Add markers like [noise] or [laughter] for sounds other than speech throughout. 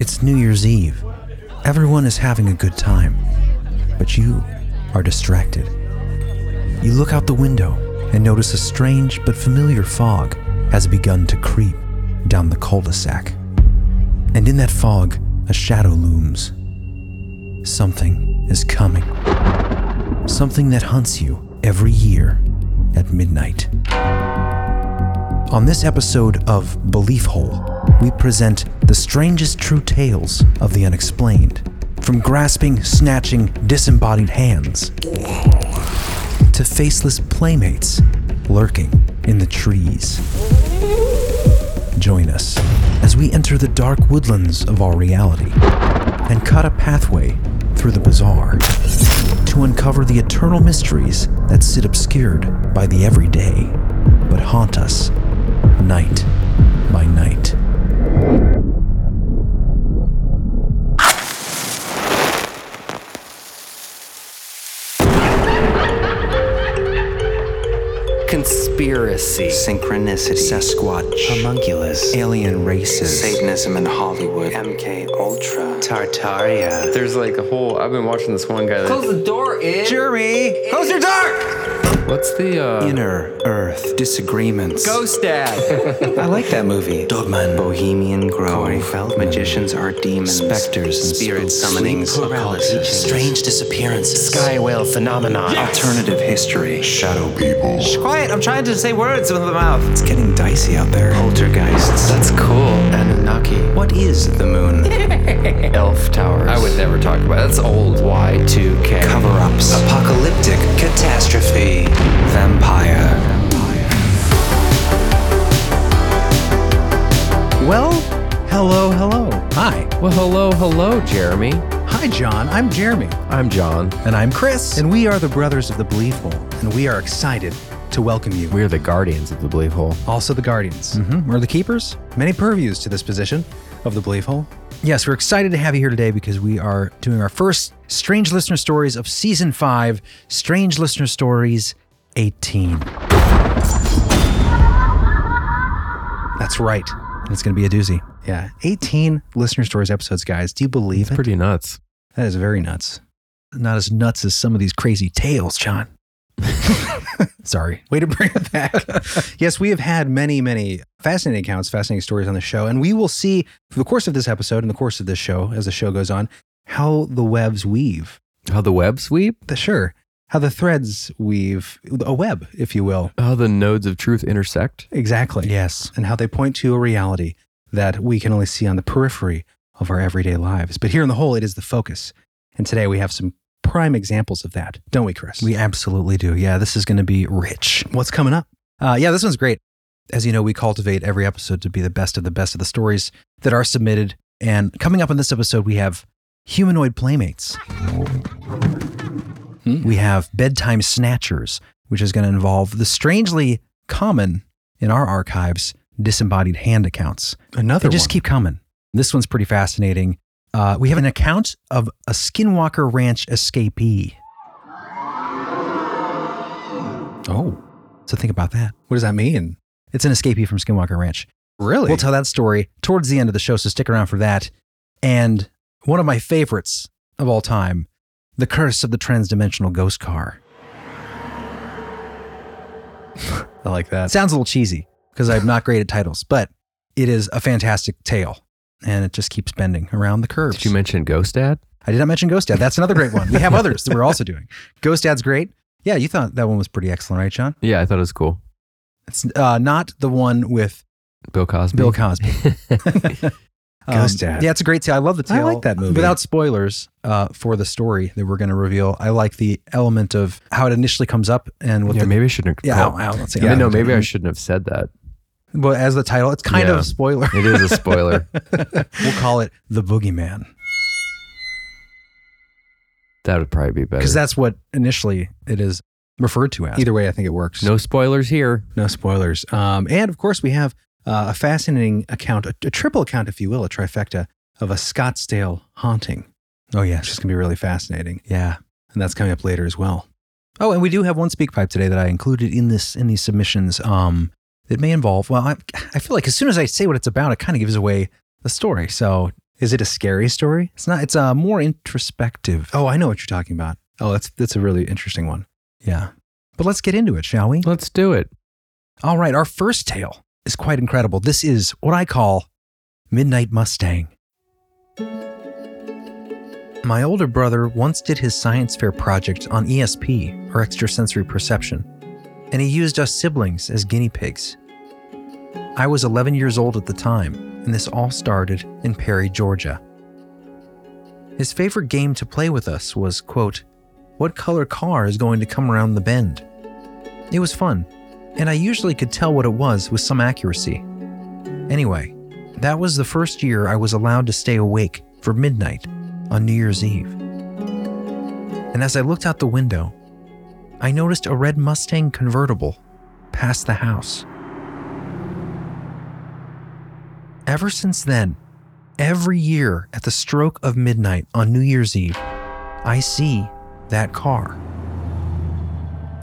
It's New Year's Eve. Everyone is having a good time, but you are distracted. You look out the window and notice a strange but familiar fog has begun to creep down the cul de sac. And in that fog, a shadow looms. Something is coming. Something that hunts you every year at midnight. On this episode of Belief Hole, we present the strangest true tales of the unexplained. From grasping, snatching, disembodied hands to faceless playmates lurking in the trees. Join us as we enter the dark woodlands of our reality and cut a pathway through the bizarre to uncover the eternal mysteries that sit obscured by the everyday but haunt us night by night. Conspiracy. Synchronicity, Sasquatch, Homunculus. alien races, Satanism in Hollywood. MK Ultra, Tartaria. There's like a whole. I've been watching this one guy. That, Close the door, Ed. Jeremy, Close your door! What's the uh, Inner Earth Disagreements. Ghost Dad. [laughs] I like that movie. Dogman, Bohemian Grove, Corey Feldman. Magicians are demons, Specters and spirit spooks. summonings, Sleep paralysis. Strange disappearances. Sky whale phenomenon. alternative history, shadow people. Quiet, I'm trying to say words with my mouth. It's getting dicey out there. Poltergeists. That's cool. Anunnaki. What is the moon? [laughs] Elf towers. I would never talk about. It. That's old. Y2K. Cover-ups. Apocalyptic catastrophe. Vampire. Well, hello, hello. Hi. Well, hello, hello, Jeremy. Hi, John. I'm Jeremy. I'm John. And I'm Chris. And we are the Brothers of the Belief Hole. And we are excited to welcome you. We're the guardians of the belief hole. also the Guardians. Mm-hmm. We're the Keepers. Many purviews to this position of the Belief Hole. Yes, we're excited to have you here today because we are doing our first Strange Listener Stories of Season 5, Strange Listener Stories 18. That's right. It's going to be a doozy. Yeah. 18 Listener Stories episodes, guys. Do you believe it? Pretty nuts. That is very nuts. Not as nuts as some of these crazy tales, John. [laughs] Sorry. Way to bring it back. [laughs] yes, we have had many, many fascinating accounts, fascinating stories on the show. And we will see through the course of this episode and the course of this show, as the show goes on, how the webs weave. How the webs weave? The, sure. How the threads weave a web, if you will. How the nodes of truth intersect? Exactly. Yes. And how they point to a reality that we can only see on the periphery of our everyday lives. But here in the whole, it is the focus. And today we have some prime examples of that, don't we, Chris? We absolutely do. Yeah, this is going to be rich. What's coming up? Uh, yeah, this one's great. As you know, we cultivate every episode to be the best of the best of the stories that are submitted. And coming up in this episode, we have humanoid playmates. Hmm. We have bedtime snatchers, which is going to involve the strangely common in our archives disembodied hand accounts. Another They just one. keep coming. This one's pretty fascinating. Uh, we have an account of a Skinwalker Ranch escapee. Oh, So think about that. what does that mean? It's an escapee from Skinwalker Ranch. Really? We'll tell that story towards the end of the show, so stick around for that. And one of my favorites of all time, The Curse of the Transdimensional Ghost Car. [laughs] I like that. sounds a little cheesy because I'm not great at titles, but it is a fantastic tale. And it just keeps bending around the curves. Did you mention Ghost Dad? I did not mention Ghost Dad. That's another great one. We have [laughs] others that we're also doing. Ghost Dad's great. Yeah, you thought that one was pretty excellent, right, John? Yeah, I thought it was cool. It's uh, not the one with Bill Cosby. Bill Cosby. [laughs] Ghost Dad. Yeah, it's a great tale. I love the tale. I like that movie. Without spoilers uh, for the story that we're going to reveal, I like the element of how it initially comes up and what yeah, the maybe I shouldn't. yeah. oh, I, I don't say yeah, I no, maybe I shouldn't have said that. But as the title, it's kind of a spoiler. It is a spoiler. [laughs] we'll call it the Boogeyman that would probably be better. because that's what initially it is referred to as. Either way, I think it works. no spoilers here. No spoilers. Um, and of course, we have uh, a fascinating account, a, a triple account, if you will, a trifecta of a Scottsdale haunting, Oh which yes, is going to be really fascinating. yeah. And that's coming up later as well. Oh, and we do have one SpeakPipe today that I included in this in these submissions. Um, that may involve. Well, I, I feel like as soon as I say what it's about, it kind of gives away the story. So Is it a scary story? It's not. It's uh, more introspective. Oh, I know what you're talking about. Oh, that's that's a really interesting one. Yeah. But let's get into it, shall we? Let's do it. All right. Our first tale is quite incredible. This is what I call Midnight Mustang. My older brother once did his science fair project on ESP, or extrasensory perception, and he used us siblings as guinea pigs. I was 11 years old at the time, and this all started in Perry, Georgia. His favorite game to play with us was, quote, what color car is going to come around the bend? It was fun, and I usually could tell what it was with some accuracy. Anyway, that was the first year I was allowed to stay awake for midnight on New Year's Eve. And as I looked out the window, I noticed a red Mustang convertible pass the house. Ever since then, every year at the stroke of midnight on New Year's Eve, I see that car.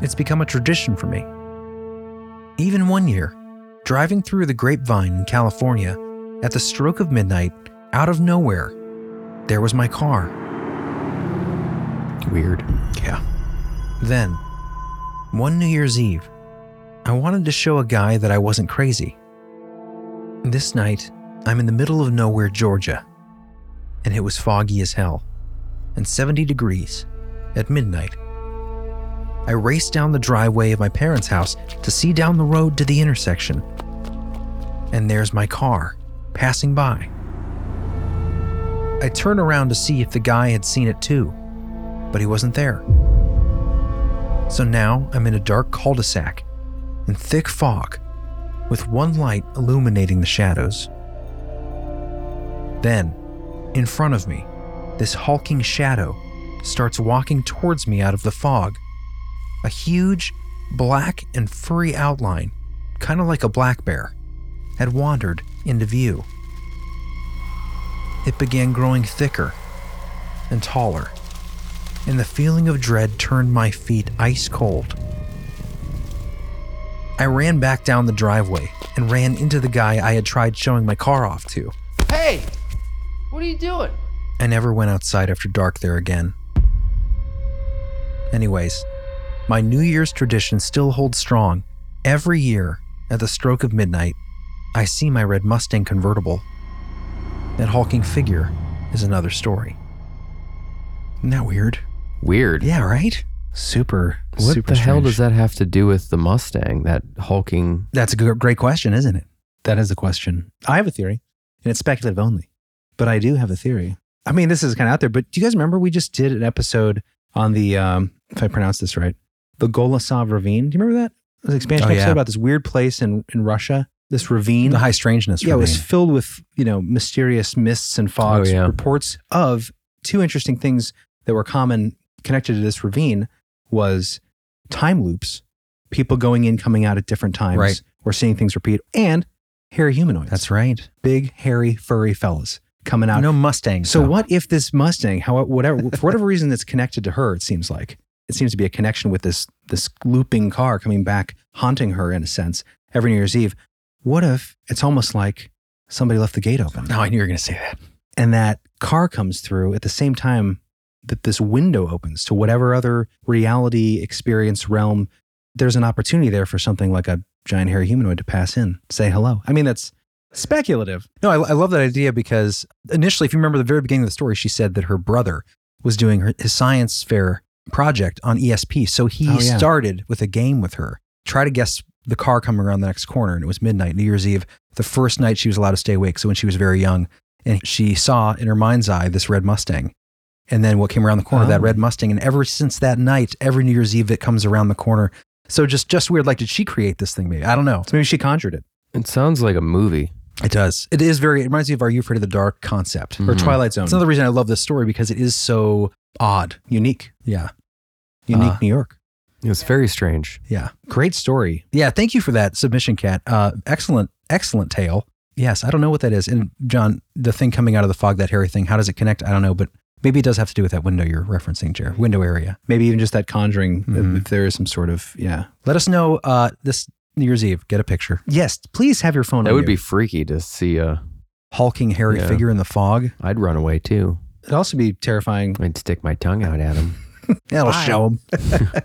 It's become a tradition for me. Even one year, driving through the grapevine in California, at the stroke of midnight, out of nowhere, there was my car. Weird. Yeah. Then, one New Year's Eve, I wanted to show a guy that I wasn't crazy. This night, I'm in the middle of nowhere, Georgia, and it was foggy as hell and 70 degrees at midnight. I raced down the driveway of my parents' house to see down the road to the intersection. And there's my car passing by. I turn around to see if the guy had seen it too, but he wasn't there. So now I'm in a dark cul de sac in thick fog with one light illuminating the shadows. Then, in front of me, this hulking shadow starts walking towards me out of the fog. A huge, black and furry outline, kind of like a black bear, had wandered into view. It began growing thicker and taller, and the feeling of dread turned my feet ice cold. I ran back down the driveway and ran into the guy I had tried showing my car off to. Hey! What are you doing? I never went outside after dark there again. Anyways, my New Year's tradition still holds strong. Every year, at the stroke of midnight, I see my red Mustang convertible. That hulking figure is another story. Isn't that weird? Weird. Yeah, right? Super, What super the hell does that have to do with the Mustang? That hulking. That's a good, great question, isn't it? That is the question. I have a theory, and it's speculative only, but I do have a theory. I mean, this is kind of out there, but do you guys remember we just did an episode on the, um, if I pronounce this right, the Golosov Ravine? Do you remember that? It was an expansion Oh, episode yeah. about this weird place in, in Russia, this ravine. The high strangeness. yeah, it was filled with, you know, mysterious mists and oh, fogs. Oh, yeah. Reports of two interesting things that were common connected to this ravine was time loops, people going in, coming out at different times, Right. or seeing things repeat, and hairy humanoids That's right. big, hairy, furry fellas coming out. No Mustangs. so though. what if this Mustang, how whatever for whatever reason it's connected to her, it seems like it seems to be a connection with this this looping car coming back, haunting her in a sense every New Year's Eve. What if it's almost like somebody left the gate open No, I knew you were going to say that. and that car comes through at the same time that this window opens to whatever other reality experience realm? There's an opportunity there for something like a giant hairy humanoid to pass in, say hello. I mean, that's speculative. No, I, I love that idea because initially, if you remember the very beginning of the story, she said that her brother was doing her, his science fair project on ESP. So he Oh, yeah. started with a game with her. Try to guess the car coming around the next corner, and it was midnight, New Year's Eve, the first night she was allowed to stay awake. So when she was very young, and she saw in her mind's eye this red Mustang. And then what came around the corner, that Oh. red Mustang. And ever since that night, every New Year's Eve, it comes around the corner. So just just weird. Like, did she create this thing? Maybe I don't know. So maybe she conjured it. It sounds like a movie. It does. It is very. It reminds me of Are You Afraid of the Dark concept. Mhm. Or Twilight Zone. It's another reason I love this story because it is so odd. unique. Yeah. Unique Uh, New York. It's very strange. Yeah. Great story. Yeah. Thank you for that submission, Kat. Uh, excellent, excellent tale. Yes. I don't know what that is. And John, the thing coming out of the fog, that hairy thing, how does it connect? I don't know, but maybe it does have to do with that window you're referencing, Jared. Window area. Maybe even just that conjuring, if- Mhm. if there is some sort of, yeah. Let us know uh, this New Year's Eve. Get a picture. Yes, please have your phone That would you. be freaky to see a hulking, hairy Yeah. figure in the fog. I'd run away too. It'd also be terrifying. I'd stick my tongue out at him. [laughs] That'll show him. [laughs]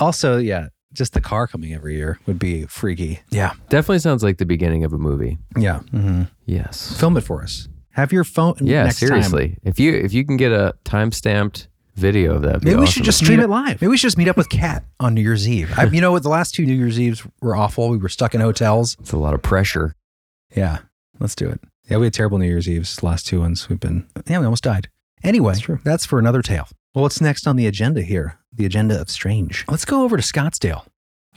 Also, yeah, just the car coming every year would be freaky. Yeah. Definitely sounds like the beginning of a movie. Yeah. hmm Yes. Film it for us. Have your phone. Yeah, next time. seriously. If you if you can get a time stamped video of that, Maybe we should just Stream it live. Maybe we should just meet up with Kat on New Year's Eve. I, you know what? The last two New Year's Eves were awful. We were stuck in hotels. It's a lot of pressure. Yeah. Let's do it. Yeah, we had terrible New Year's Eves. Last two ones we've been. Yeah, we almost died. Anyway, That's true. that's for another tale. Well, what's next on the agenda here? The agenda of strange. Let's go over to Scottsdale.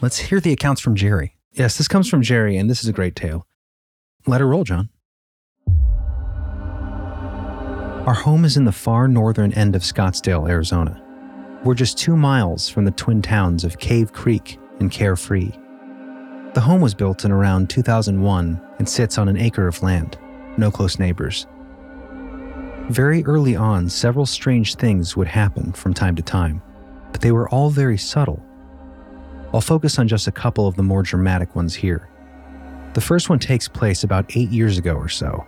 Let's hear the accounts from Jerry. Yes, this comes from Jerry, and this is a great tale. Let her roll, John. Our home is in the far northern end of Scottsdale, Arizona. We're just two miles from the twin towns of Cave Creek and Carefree. The home was built in around 2001 and sits on an acre of land, no close neighbors. Very early on, several strange things would happen from time to time, but they were all very subtle. I'll focus on just a couple of the more dramatic ones here. The first one takes place about eight years ago or so.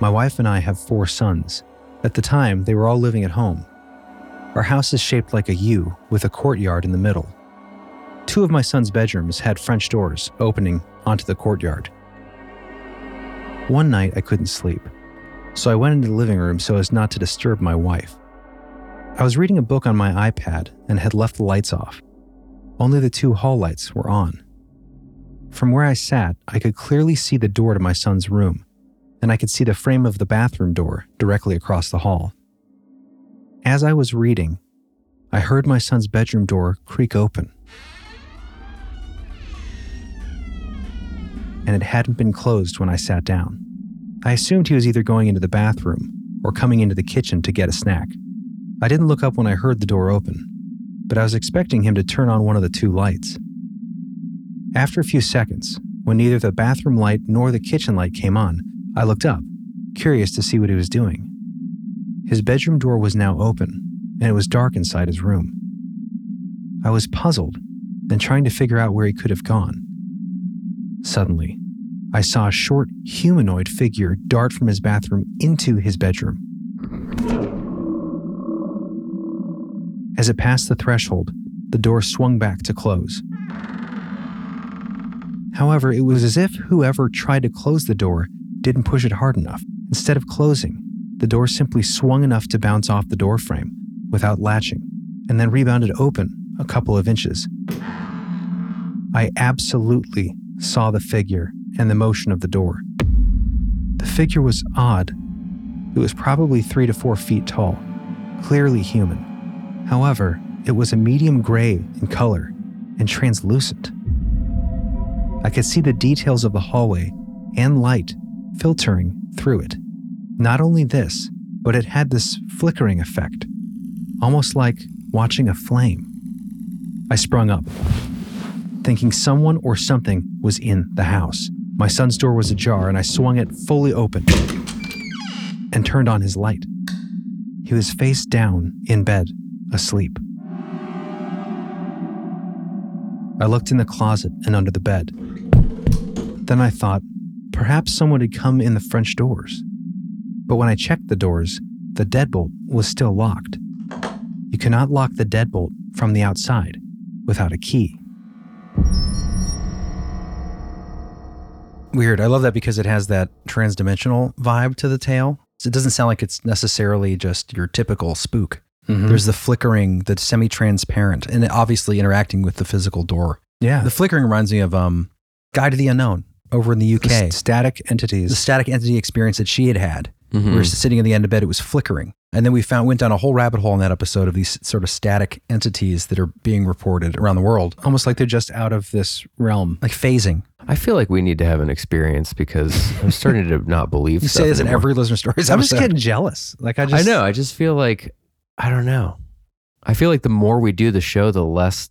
My wife and I have four sons. At the time, they were all living at home. Our house is shaped like a U with a courtyard in the middle. Two of my sons' bedrooms had French doors opening onto the courtyard. One night, I couldn't sleep, so I went into the living room so as not to disturb my wife. I was reading a book on my iPad and had left the lights off. Only the two hall lights were on. From where I sat, I could clearly see the door to my son's room, and I could see the frame of the bathroom door directly across the hall. As I was reading, I heard my son's bedroom door creak open. And it hadn't been closed when I sat down. I assumed he was either going into the bathroom or coming into the kitchen to get a snack. I didn't look up when I heard the door open, but I was expecting him to turn on one of the two lights. After a few seconds, when neither the bathroom light nor the kitchen light came on, I looked up, curious to see what he was doing. His bedroom door was now open, and it was dark inside his room. I was puzzled and trying to figure out where he could have gone. Suddenly, I saw a short humanoid figure dart from his bathroom into his bedroom. As it passed the threshold, the door swung back to close. However, it was as if whoever tried to close the door didn't push it hard enough. Instead of closing, the door simply swung enough to bounce off the door frame without latching, and then rebounded open a couple of inches. I absolutely saw the figure and the motion of the door. The figure was odd. It was probably three to four feet tall, clearly human. However, it was a medium gray in color and translucent. I could see the details of the hallway and light filtering through it. Not only this, but it had this flickering effect, almost like watching a flame. I sprung up, thinking someone or something was in the house. My son's door was ajar, and I swung it fully open and turned on his light. He was face down in bed, asleep. I looked in the closet and under the bed. Then I thought, perhaps someone had come in the French doors. But when I checked the doors, the deadbolt was still locked. You cannot lock the deadbolt from the outside without a key. Weird. I love that because it has that transdimensional vibe to the tale. So it doesn't sound like it's necessarily just your typical spook. There's the flickering, the semi-transparent, and obviously interacting with the physical door. Yeah. The flickering reminds me of um, Guide to the Unknown over in the UK. The static entities. the static entity experience that she had had. Mhm. We were sitting at the end of bed, it was flickering. And then we found went down a whole rabbit hole in that episode of these sort of static entities that are being reported around the world, almost like they're just out of this realm. like phasing. I feel like we need to have an experience because I'm starting to not believe. [laughs] You stuff say this in anymore. every listener stories I'm just getting jealous. Like I just, I know. I just feel like I don't know. I feel like the more we do the show, the less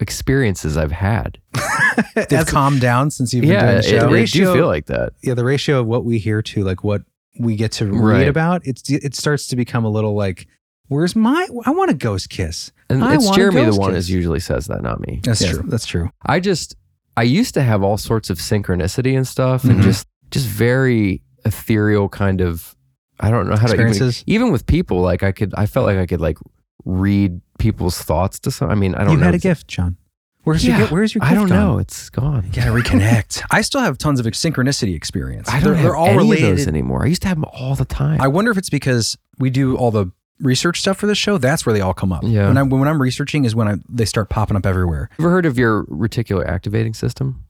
experiences I've had. [laughs] They've calmed down since you've been yeah, doing the it, show. it do ratio- feel like that. yeah, the ratio of what we hear to like what we get to read Right. about, it's it starts to become a little like, where's my? I want a ghost kiss. And I it's Jeremy the one kiss. who usually says that, not me. That's Yes, true. That's true. I just I used to have all sorts of synchronicity and stuff, Mhm. and just just very ethereal kind of I don't know how to even, even with people like I could I felt like I could like read people's thoughts to some I mean I don't know. You know had a gift, John. Where's Yeah, your? Where's your gift? I don't gone? know it's gone You gotta reconnect. [laughs] I still have tons of synchronicity experience. I They're- don't they're have all any related. of those anymore I used to have them all the time I wonder if it's because we do all the research stuff for this show. That's where they all come up. Yeah. When I'm when I'm researching is when I, they start popping up everywhere. ever heard of your reticular activating system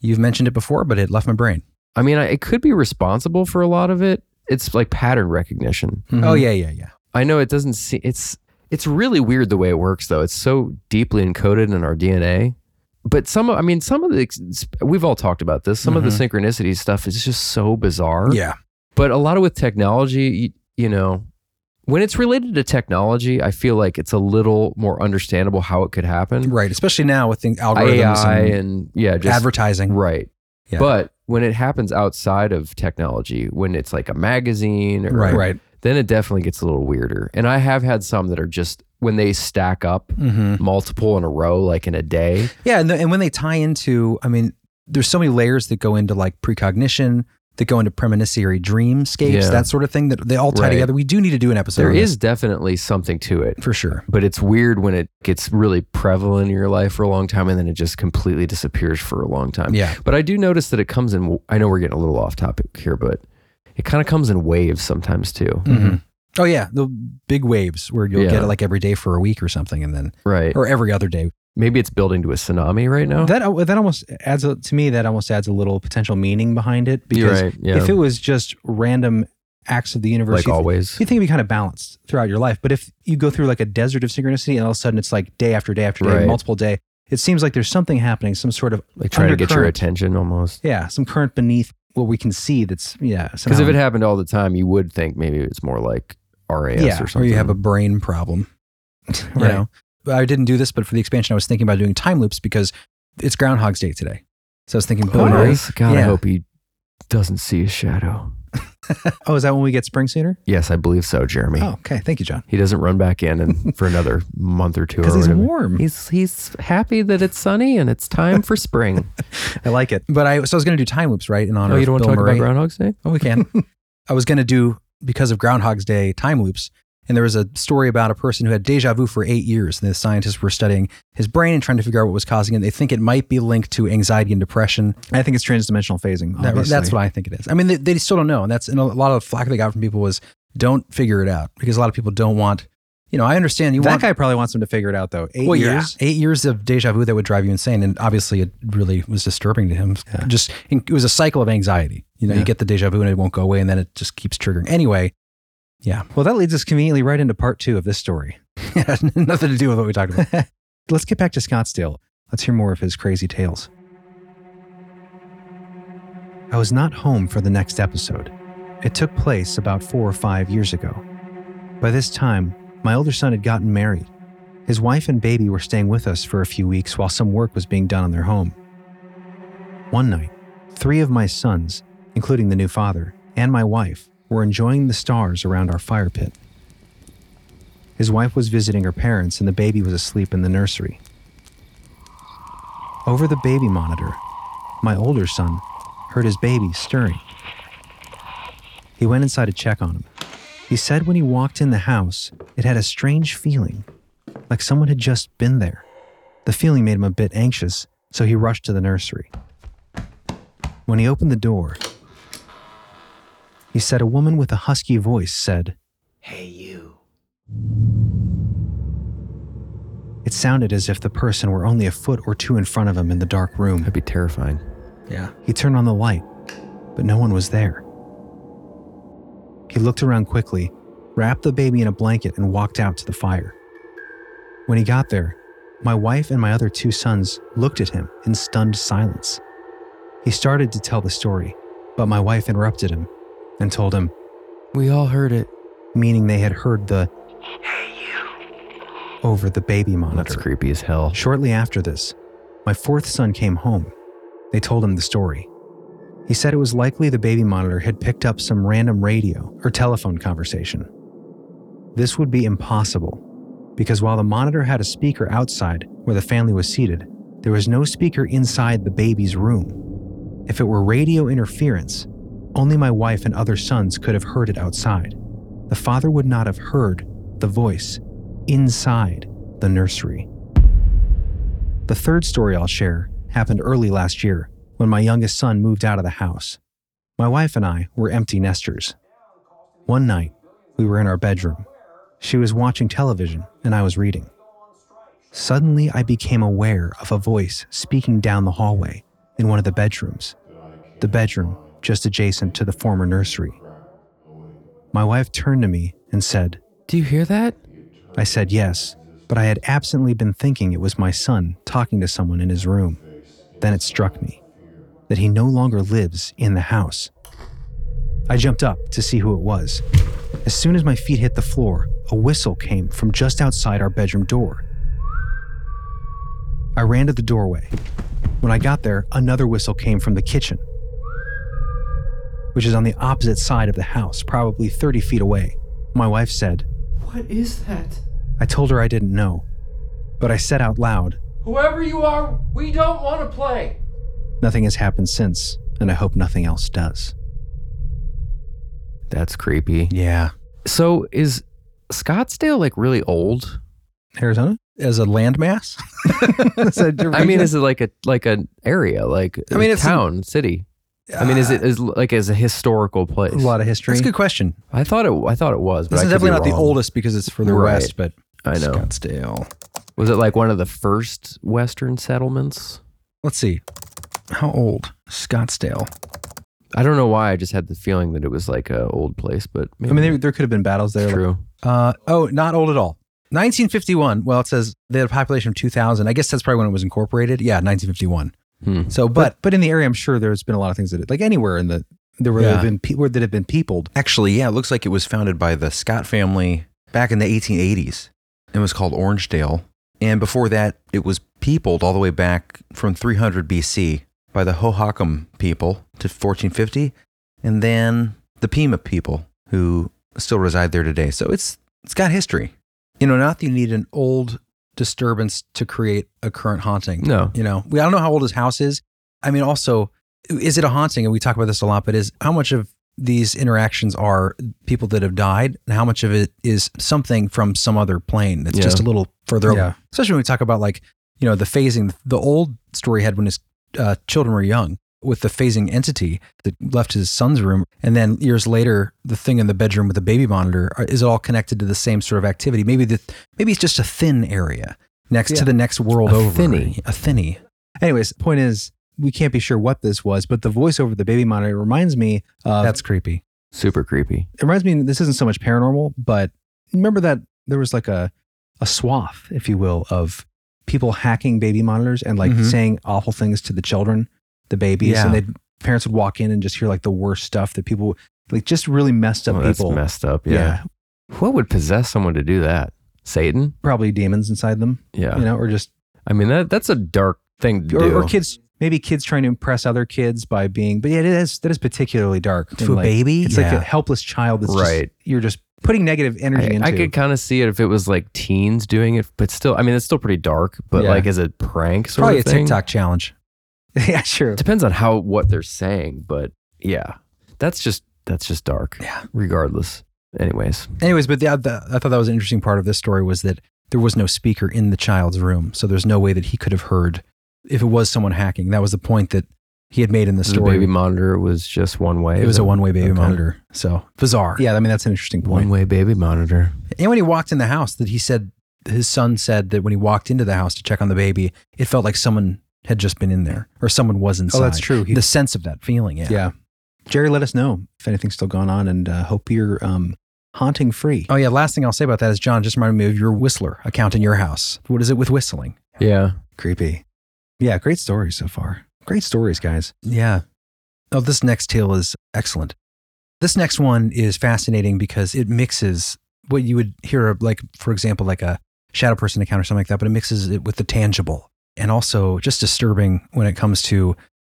You've mentioned it before, but it left my brain. I mean I, it could be responsible for a lot of it it's like pattern recognition mm-hmm. Oh yeah, yeah, yeah. I know it doesn't see it's it's really weird the way it works though. It's so deeply encoded in our DNA. But some of I mean some of the we've all talked about this. Some of the mm-hmm. synchronicity stuff is just so bizarre. Yeah. But a lot of with technology, you, you know, when it's related to technology, I feel like it's a little more understandable how it could happen. Right. Especially now with the algorithms AI and, and yeah, just advertising. right. Yeah. But when it happens outside of technology, when it's like a magazine or Right. Right. Then it definitely gets a little weirder. And I have had some that are just when they stack up Mm-hmm. multiple in a row, like in a day. Yeah, and, the, and when they tie into, I mean, there's so many layers that go into like precognition, that go into premonitory dreamscapes, Yeah. that sort of thing. That they all tie Right. together. We do need to do an episode. There is definitely something to it, for sure. but it's weird when it gets really prevalent in your life for a long time and then it just completely disappears for a long time. Yeah. But I do notice that it comes in, I know we're getting a little off topic here, but it kind of comes in waves sometimes too. Mhm. Oh yeah, the big waves where you'll Yeah. get it like every day for a week or something, and then Right. or every other day. Maybe it's building to a tsunami right now. That that almost adds a, to me. That almost adds a little potential meaning behind it because right. Yeah. if it was just random acts of the universe, like you th- always. you think it'd be kind of balanced throughout your life. But if you go through like a desert of synchronicity and all of a sudden it's like day after day after day, Right. multiple day, it seems like there's something happening, some sort of Like trying to get your attention almost. yeah, some current beneath what we can see. That's yeah, Because if it happened all the time, you would think maybe it's more like RAS yeah, or something. or, you have a brain problem. [laughs] you Right. know, I didn't do this, but for the expansion, I was thinking about doing time loops because it's Groundhog's Day today. So I was thinking, Oh, nice. God, I hope he doesn't see a shadow. Oh, is that when we get spring sooner? Yes, I believe so, Jeremy. Oh, okay. Thank you, John. He doesn't run back in and for another month or two. Because he's warm. He's he's happy that it's sunny and it's time for spring. [laughs] I like it. But I so I was going to do time loops, right? In honor oh, you of don't want to talk Murray. about Groundhog's Day? Oh, we can. [laughs] I was going to do because of Groundhog's Day time loops. And there was a story about a person who had deja vu for eight years. And the scientists were studying his brain and trying to figure out what was causing it. They think it might be linked to anxiety and depression. I think it's transdimensional phasing. That- that's what I think it is. I mean, they, they still don't know. And that's and a lot of flack they got from people was don't figure it out because a lot of people don't want, you know, I understand you that want. guy probably wants him to figure it out though. Eight well, years. yeah, eight years of deja vu that would drive you insane, and obviously it really was disturbing to him. Just it was a cycle of anxiety. You know, Yeah. you get the deja vu and it won't go away, and then it just keeps triggering. Anyway, yeah, Well, that leads us conveniently right into part two of this story. [laughs] [laughs] nothing to do with what we talked about. [laughs] Let's get back to Scottsdale. Let's hear more of his crazy tales. I was not home for the next episode. It took place about four or five years ago. By this time, my older son had gotten married. His wife and baby were staying with us for a few weeks while some work was being done on their home. One night, three of my sons, including the new father, and my wife, were enjoying the stars around our fire pit. His wife was visiting her parents, and the baby was asleep in the nursery. Over the baby monitor, my older son heard his baby stirring. He went inside to check on him. He said when he walked in the house, it had a strange feeling, like someone had just been there. The feeling made him a bit anxious, so he rushed to the nursery. When he opened the door, he said a woman with a husky voice said, Hey, you. It sounded as if the person were only a foot or two in front of him in the dark room. That'd be terrifying. Yeah, He turned on the light, but no one was there. He looked around quickly, wrapped the baby in a blanket, and walked out to the fire. When he got there, my wife and my other two sons looked at him in stunned silence. He started to tell the story, but my wife interrupted him and told him, We all heard it. meaning they had heard the Hey you over the baby monitor. That's creepy as hell. Shortly after this, my fourth son came home. They told him the story. He said it was likely the baby monitor had picked up some random radio or telephone conversation. This would be impossible because while the monitor had a speaker outside where the family was seated, there was no speaker inside the baby's room. If it were radio interference, Only my wife and other sons could have heard it outside. The father would not have heard the voice inside the nursery. The third story I'll share happened early last year when my youngest son moved out of the house. My wife and I were empty nesters. One night, we were in our bedroom. She was watching television and I was reading. Suddenly, I became aware of a voice speaking down the hallway in one of the bedrooms, the bedroom just adjacent to the former nursery. My wife turned to me and said, Do you hear that? I said yes, but I had absently been thinking it was my son talking to someone in his room. Then it struck me that he no longer lives in the house. I jumped up to see who it was. As soon as my feet hit the floor, a whistle came from just outside our bedroom door. I ran to the doorway. When I got there, another whistle came from the kitchen, which is on the opposite side of the house, probably 30 feet away. My wife said, What is that? I told her I didn't know, but I said out loud, Whoever you are, we don't want to play. Nothing has happened since, and I hope nothing else does. That's creepy. Yeah. So is Scottsdale like really old? Arizona? As a landmass? [laughs] Is that a I mean, is it like a like an area, like I mean, a it's town, city? I mean, is it is like as a historical place? A lot of history. that's a good question. I thought it. I thought it was, but This I is could be definitely not the wrong. oldest because it's further Right. west, but I know. Scottsdale. Was it like one of the first Western settlements? Let's see. How old? Scottsdale. I don't know why. I just had the feeling that it was like a old place, but maybe I mean, there, there could have been battles there. it's like- true. Uh, oh, not old at all. 1951. Well, it says they had a population of 2,000. I guess that's probably when it was incorporated. Yeah, 1951. Hmm. So, but but but in the area, I'm sure there's been a lot of things that, like anywhere in the there were Yeah. have been pe- where that have been peopled. Actually, yeah, it looks like it was founded by the Scott family back in the 1880s. It was called Orangedale. And before that, it was peopled all the way back from 300 BC by the Hohokam people to 1450, and then the Pima people who still reside there today. So it's it's got history. you know, not that you need an old disturbance to create a current haunting. No. You know, we I don't know how old his house is. I mean, also, is it a haunting? And we talk about this a lot, but is how much of these interactions are people that have died, and how much of it is something from some other plane that's Yeah. just a little further Yeah. over? Especially when we talk about like, you know, the phasing. The old story had when his uh, children were young with the phasing entity that left his son's room, and then years later, the thing in the bedroom with the baby monitor is it all connected to the same sort of activity? Maybe the maybe it's just a thin area next to the next world A over. thinny. A thinny. Anyways, point is, we can't be sure what this was, but the voice over the baby monitor reminds me of That's creepy. Super creepy. it reminds me this isn't so much paranormal, but remember that there was like a a swath, if you will, of people hacking baby monitors and like Mhm. saying awful things to the children, the babies, Yeah. and they parents would walk in and just hear like the worst stuff that people like just really messed up Oh, people. messed up. Yeah. What would possess someone to do that? Satan? probably demons inside them, Yeah. you know, or just I mean, that that's a dark thing to or, do. or kids. Maybe kids trying to impress other kids by being, but yeah, it is that is particularly dark To a like, baby? It's like a helpless child. That's just- Right. you're just putting negative energy I, into. I could kind of see it if it was like teens doing it, but still, I mean, it's still pretty dark. But Yeah. like as a prank, sort Probably a of thing. TikTok challenge. [laughs] yeah, sure. Depends on how what they're saying, but yeah, that's just that's just dark. Yeah. Regardless. Anyways, Anyways, but the, the, I thought that was an interesting part of this story was that there was no speaker in the child's room, so there's no way that he could have heard if it was someone hacking. That was the point that he had made in the the story. baby monitor was just one way. it was a one-way baby Okay. monitor, so bizarre. Yeah, I mean that's an interesting point. One way baby monitor. And when he walked in the house, that he said his son said that when he walked into the house to check on the baby, it felt like someone had just been in there or someone was inside. Oh, that's true. He- the sense of that feeling, yeah. Yeah. Jerry, let us know if anything's still going on and uh, hope you're um, haunting free. Oh yeah. Last thing I'll say about that is John just reminded me of your Whistler account in your house. What is it with whistling? Yeah. Creepy. Yeah, great stories so far. Great stories, guys. Yeah. Oh, this next tale is excellent. This next one is fascinating because it mixes what you would hear, like, for example, like a shadow person account or something like that, but it mixes it with the tangible and also just disturbing when it comes to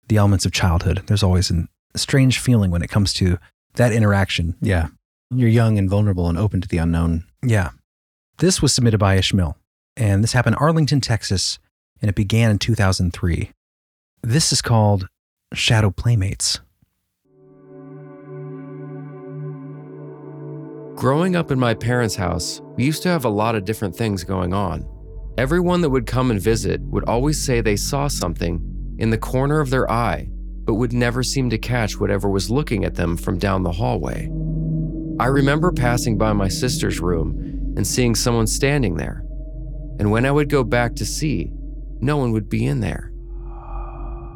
the elements of childhood. There's always a strange feeling when it comes to that interaction. Yeah. You're young and vulnerable and open to the unknown. Yeah. This was submitted by Ishmael, and this happened in Arlington, Texas, and it began in 2003. This is called Shadow Playmates. Growing up in my parents' house, we used to have a lot of different things going on. Everyone that would come and visit would always say they saw something in the corner of their eye, but would never seem to catch whatever was looking at them from down the hallway. I remember passing by my sister's room and seeing someone standing there. And when I would go back to see, no one would be in there.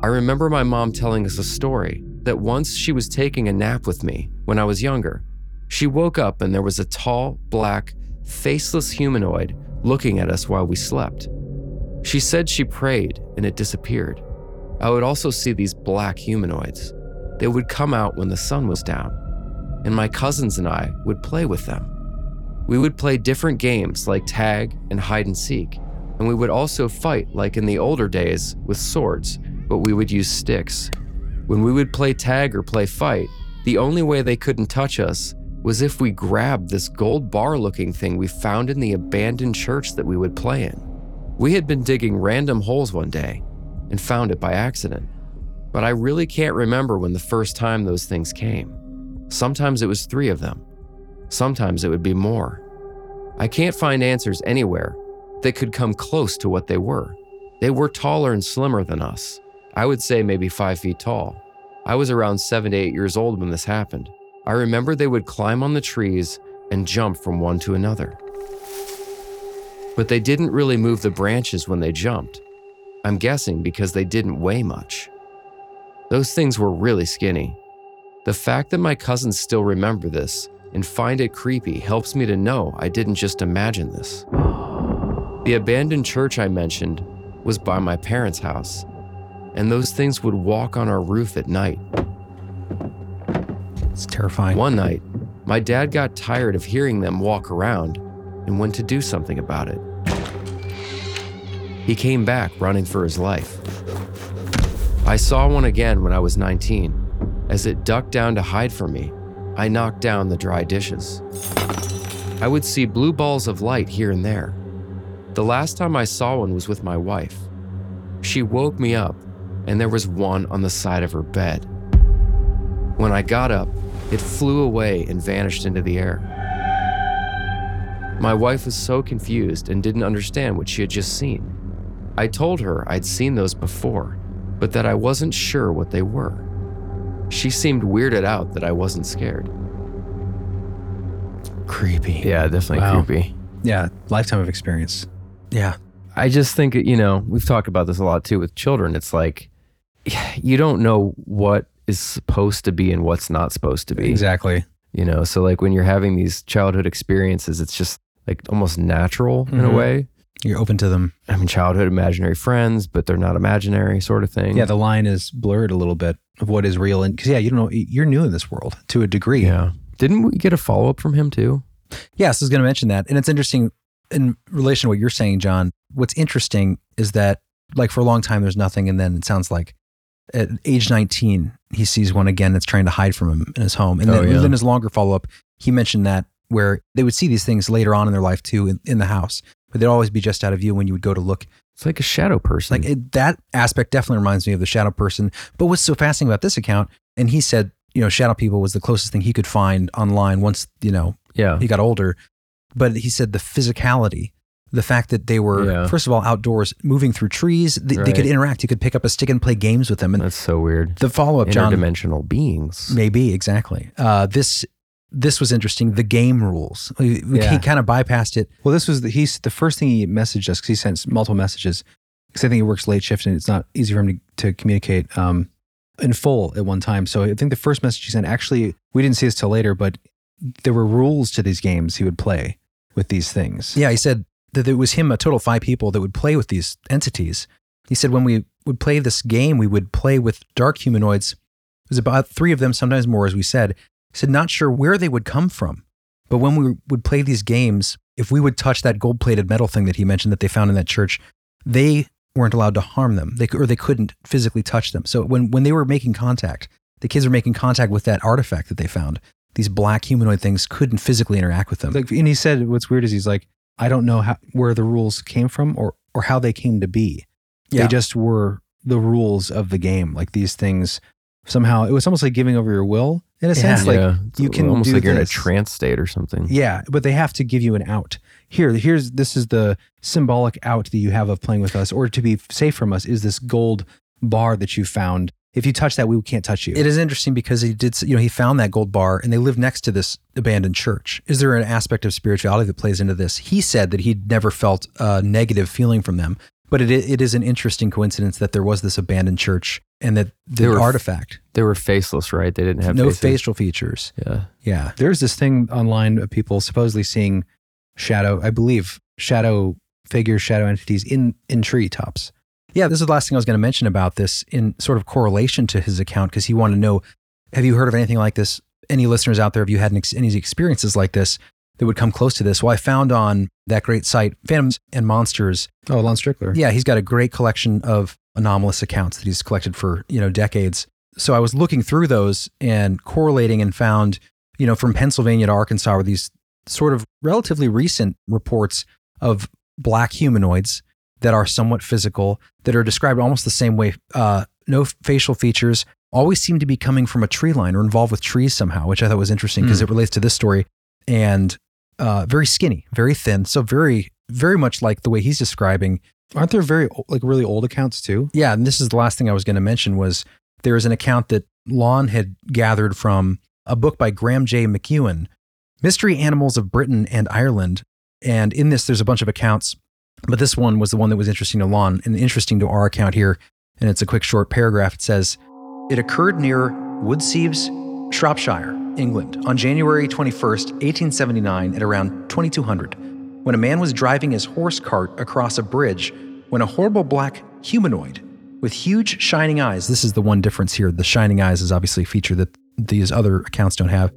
I remember my mom telling us a story that once she was taking a nap with me when I was younger, she woke up and there was a tall, black, faceless humanoid looking at us while we slept. She said she prayed and it disappeared. I would also see these black humanoids. They would come out when the sun was down, and my cousins and I would play with them. We would play different games like tag and hide and seek, and we would also fight like in the older days with swords, but we would use sticks. When we would play tag or play fight, the only way they couldn't touch us was if we grabbed this gold bar looking thing we found in the abandoned church that we would play in. We had been digging random holes one day and found it by accident, but I really can't remember when the first time those things came. Sometimes it was three of them, sometimes it would be more. I can't find answers anywhere that could come close to what they were. They were taller and slimmer than us. I would say maybe five feet tall. I was around seven to eight years old when this happened. I remember they would climb on the trees and jump from one to another. But they didn't really move the branches when they jumped. I'm guessing because they didn't weigh much. Those things were really skinny. The fact that my cousins still remember this and find it creepy helps me to know I didn't just imagine this. The abandoned church I mentioned was by my parents' house, and those things would walk on our roof at night. It's terrifying. One night, my dad got tired of hearing them walk around and went to do something about it. He came back running for his life. I saw one again when I was 19. As it ducked down to hide from me, I knocked down the dry dishes. I would see blue balls of light here and there. The last time I saw one was with my wife. She woke me up, and there was one on the side of her bed. When I got up, it flew away and vanished into the air. My wife was so confused and didn't understand what she had just seen. I told her I'd seen those before, but that I wasn't sure what they were. She seemed weirded out that I wasn't scared. Creepy. Yeah, definitely Wow. creepy. Yeah. Lifetime of experience. Yeah. I just think, you know, we've talked about this a lot too with children. It's like [sighs] you don't know what is supposed to be and what's not supposed to be. Exactly. You know, so like when you're having these childhood experiences, it's just like almost natural in a Mhm. way. You're open to them. I mean, childhood imaginary friends, but they're not imaginary sort of thing. Yeah. The line is blurred a little bit of what is real. And because, yeah, you don't know, you're new in this world to a degree. Yeah. Didn't we get a follow up from him too? Yes, I was going to mention that. And it's interesting in relation to what you're saying, John. What's interesting is that, like, for a long time, there's nothing. And then it sounds like at age 19, he sees one again that's trying to hide from him in his home. And Oh, then, yeah. his longer follow up, he mentioned that where they would see these things later on in their life too in, in the house, but they'd always be just out of view when you would go to look. It's like a shadow person. Like it, that aspect definitely reminds me of the shadow person. But what's so fascinating about this account, and he said, you know, shadow people was the closest thing he could find online once, you know, yeah. he got older. But he said the physicality, the fact that they were, Yeah. first of all, outdoors, moving through trees, they, they could interact. You could pick up a stick and play games with them. And That's so weird. the follow up, John, Interdimensional beings. maybe exactly. Uh, this this was interesting. The game rules. We, we- Yeah. He kind of bypassed it. Well, this was the, he's the first thing he messaged us because he sent multiple messages. Because I think he works late shift and it's not easy for him to, to communicate um, in full at one time. So I think the first message he sent actually we didn't see this till later, but there were rules to these games he would play with these things. Yeah, he said that it was him, a total of five people that would play with these entities. He said when we would play this game, we would play with dark humanoids. It was about three of them, sometimes more, as we said. He said, not sure where they would come from. But when we would play these games, if we would touch that gold plated metal thing that he mentioned that they found in that church, they weren't allowed to harm them. They, or they couldn't physically touch them. So when, when they were making contact, the kids were making contact with that artifact that they found. These black humanoid things couldn't physically interact with them. Like, and he said what's weird is he's like, I don't know how, where the rules came from or or how they came to be. Yeah. They just were the rules of the game. Like these things somehow it was almost like giving over your will in a sense. Like yeah, you can almost do like you're in a trance state or something. Yeah, but they have to give you an out. Here, here's this is the symbolic out that you have of playing with us, or to be safe from us is this gold bar that you found. If you touch that, we can't touch you. It is interesting because he did, you know, he found that gold bar and they live next to this abandoned church. Is there an aspect of spirituality that plays into this? He said that he'd never felt a negative feeling from them, but it, it is an interesting coincidence that there was this abandoned church and that They were- artifact, They were faceless, right? They didn't have no faces. facial features. Yeah. Yeah. There's this thing online of people supposedly seeing shadow, I believe, shadow figures, shadow entities in in treetops. Yeah, this is the last thing I was going to mention about this in sort of correlation to his account because he wanted to know have you heard of anything like this? Any listeners out there, have you had ex- any experiences like this that would come close to this? Well, I found on that great site, Phantoms and Monsters. Oh, Lon Strickler. Yeah, he's got a great collection of anomalous accounts that he's collected for, you know, decades. So I was looking through those and correlating and found, you know, from Pennsylvania to Arkansas were these sort of relatively recent reports of black humanoids that are somewhat physical, that are described almost the same way. Uh, no facial features, always seem to be coming from a tree line or involved with trees somehow, which I thought was interesting because it relates to this story. And uh, very skinny, very thin. So very, very much like the way he's describing Aren't there very like really old accounts too? yeah, and this is the last thing I was going to mention was there is an account that Lon had gathered from a book by Graham J. McEwan, Mystery Animals of Britain and Ireland. And in this, there's a bunch of accounts, but this one was the one that was interesting to Lon and interesting to our account here. And it's a quick short paragraph. It says, It occurred near Woodseaves, Shropshire, England, on January 21st, 1879, at around 2200, when a man was driving his horse cart across a bridge when a horrible black humanoid with huge shining eyes, this is the one difference here, the shining eyes is obviously a feature that these other accounts don't have,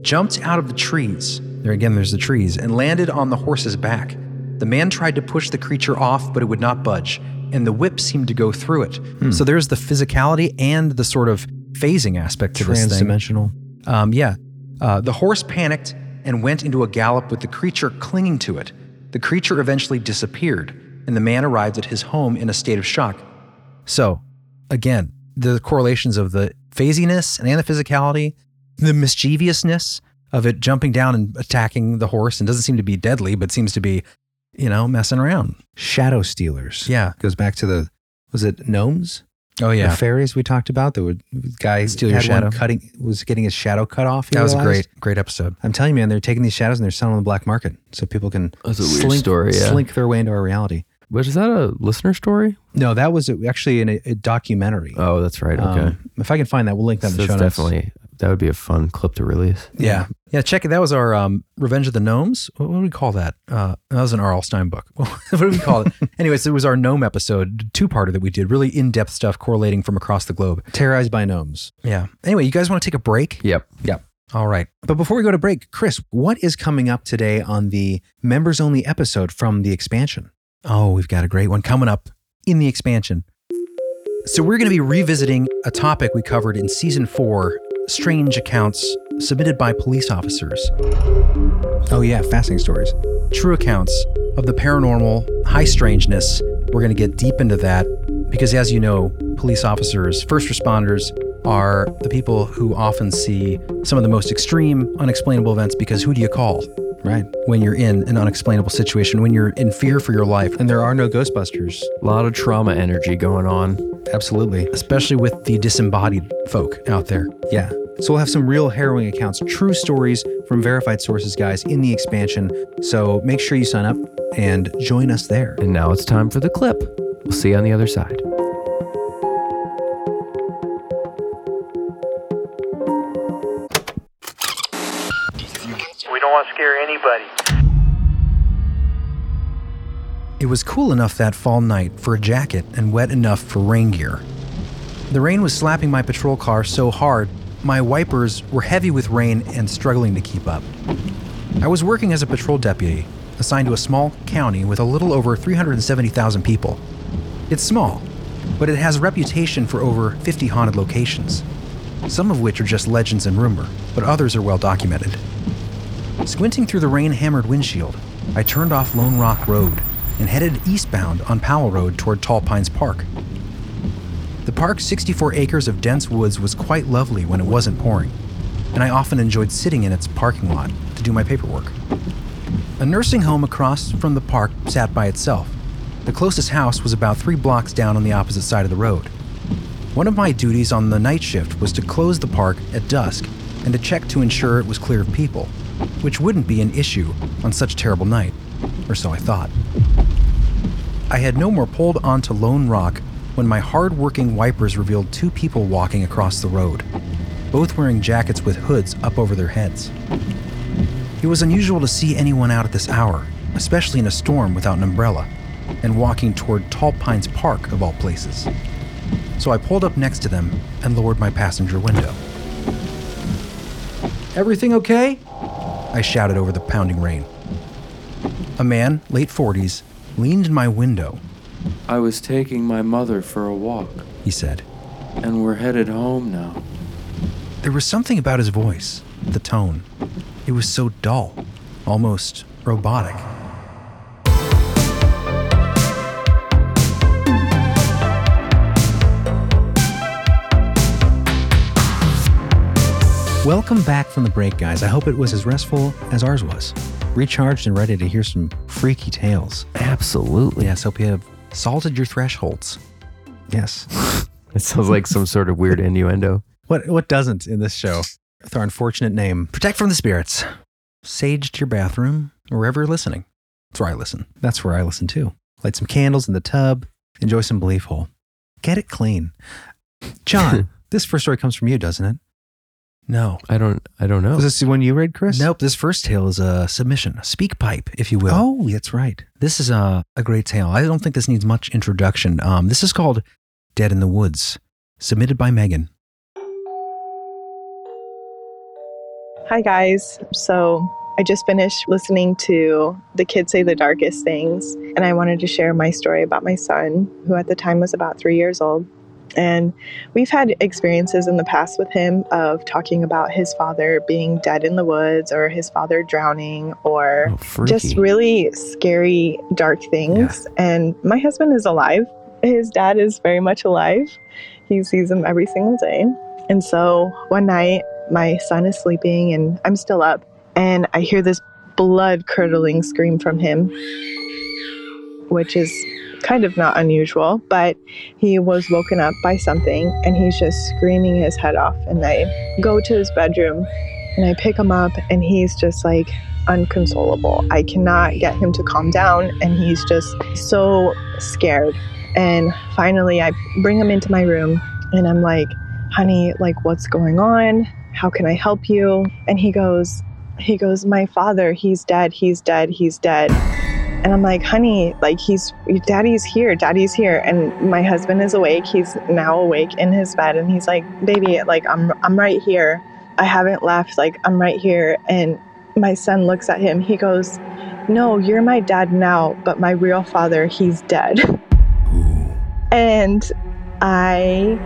jumped out of the trees. There again, there's the trees, and landed on the horse's back. The man tried to push the creature off, but it would not budge, and the whip seemed to go through it. So there's the physicality and the sort of phasing aspect to this thing. Transdimensional. Um, yeah. Uh, the horse panicked and went into a gallop with the creature clinging to it. The creature eventually disappeared, and the man arrived at his home in a state of shock. So, again, the correlations of the phasiness and the physicality, the mischievousness of it jumping down and attacking the horse and doesn't seem to be deadly, but seems to be, you know, messing around. Shadow stealers. Yeah. Goes back to the was it gnomes? Oh, The yeah. fairies we talked about. The would guy Steal your shadow. cutting was getting his shadow cut off. he That was a great, great episode. I'm telling you, man, they're taking these shadows and they're selling on the black market, so people can That's a weird slink, story, yeah. slink their way into our reality. But is that a listener story? No, that was actually in a, a documentary. Oh, that's right. Okay. Um, if I can find that, we'll link that in So the show that's notes. definitely that would be a fun clip to release. Yeah. Yeah, check it. That was our um, Revenge of the Gnomes. What, what do we call that? Uh, that was an R.L. Stine book. [laughs] what do we call it? [laughs] Anyways, it was our gnome episode, two parter that we did, really in depth stuff correlating from across the globe. Terrorized by gnomes. Yeah. Anyway, you guys want to take a break? Yep. Yep. All right. But before we go to break, Chris, what is coming up today on the members only episode from the expansion? Oh, we've got a great one coming up in the expansion. So, we're going to be revisiting a topic we covered in season four strange accounts submitted by police officers. Oh, yeah, fascinating stories. true accounts of the paranormal, high strangeness. We're going to get deep into that because, as you know, police officers, first responders are the people who often see some of the most extreme, unexplainable events because who do you call Right. when you're in an unexplainable situation, when you're in fear for your life? And there are no Ghostbusters. A lot of trauma energy going on. Absolutely. Especially with the disembodied folk out there. Yeah. So we'll have some real harrowing accounts, true stories from verified sources, guys, in the expansion. So make sure you sign up and join us there. And now it's time for the clip. We'll see you on the other side. Scare anybody. It was cool enough that fall night for a jacket and wet enough for rain gear. The rain was slapping my patrol car so hard, my wipers were heavy with rain and struggling to keep up. I was working as a patrol deputy, assigned to a small county with a little over 370,000 people. It's small, but it has a reputation for over 50 haunted locations, some of which are just legends and rumor, but others are well documented. Squinting through the rain hammered windshield, I turned off Lone Rock Road and headed eastbound on Powell Road toward Tall Pines Park. The park's 64 acres of dense woods was quite lovely when it wasn't pouring, and I often enjoyed sitting in its parking lot to do my paperwork. A nursing home across from the park sat by itself. The closest house was about three blocks down on the opposite side of the road. One of my duties on the night shift was to close the park at dusk and to check to ensure it was clear of people, which wouldn't be an issue on such a terrible night, or so I thought. I had no more pulled onto Lone Rock when my hard working wipers revealed two people walking across the road, both wearing jackets with hoods up over their heads. It was unusual to see anyone out at this hour, especially in a storm without an umbrella, and walking toward Tall Pines Park, of all places. So I pulled up next to them and lowered my passenger window. Everything okay? I shouted over the pounding rain. A man, late 40s, leaned in my window, I was taking my mother for a walk, he said. and we're headed home now. There was something about his voice, the tone. It was so dull, almost robotic. Welcome back from the break, guys. I hope it was as restful as ours was. Recharged and ready to hear some freaky tales. Absolutely. Yes, hope you have salted your thresholds. Yes. [laughs] It sounds like some sort of weird [laughs] innuendo. What what doesn't in this show? With our unfortunate name. Protect from the spirits. Saged your bathroom, wherever you're listening. That's where I listen. That's where I listen too. Light some candles in the tub. Enjoy some belief hole. Get it clean. John, [laughs] this first story comes from you, doesn't it? No. I don't. I don't know. Was this the one you read, Chris? Nope. This first tale is a submission, a SpeakPipe, if you will. Oh, that's right. This is a, a great tale. I don't think this needs much introduction. Um, this is called Dead in the Woods, submitted by Megan. Hi, guys. So I just finished listening to The Kids Say the Darkest Things, and I wanted to share my story about my son, who at the time was about three years old. And we've had experiences in the past with him of talking about his father being dead in the woods or his father drowning or Oh, just really scary, dark things. And my husband is alive. His dad is very much alive. He sees him every single day. And so one night, my son is sleeping and I'm still up, and I hear this blood curdling scream from him, which is kind of not unusual, but he was woken up by something and he's just screaming his head off. And I go to his bedroom and I pick him up, and he's just like unconsolable. I cannot get him to calm down, and he's just so scared. And finally, I bring him into my room and I'm like, honey, like, what's going on? How can I help you? And he goes, he goes, my father, he's dead, he's dead, he's dead. And I'm like, honey, like he's daddy's here, daddy's here. And my husband is awake. He's now awake in his bed and he's like, baby, like I'm I'm right here. I haven't left, like I'm right here. And my son looks at him, he goes, No, you're my dad now, but my real father, he's dead. And I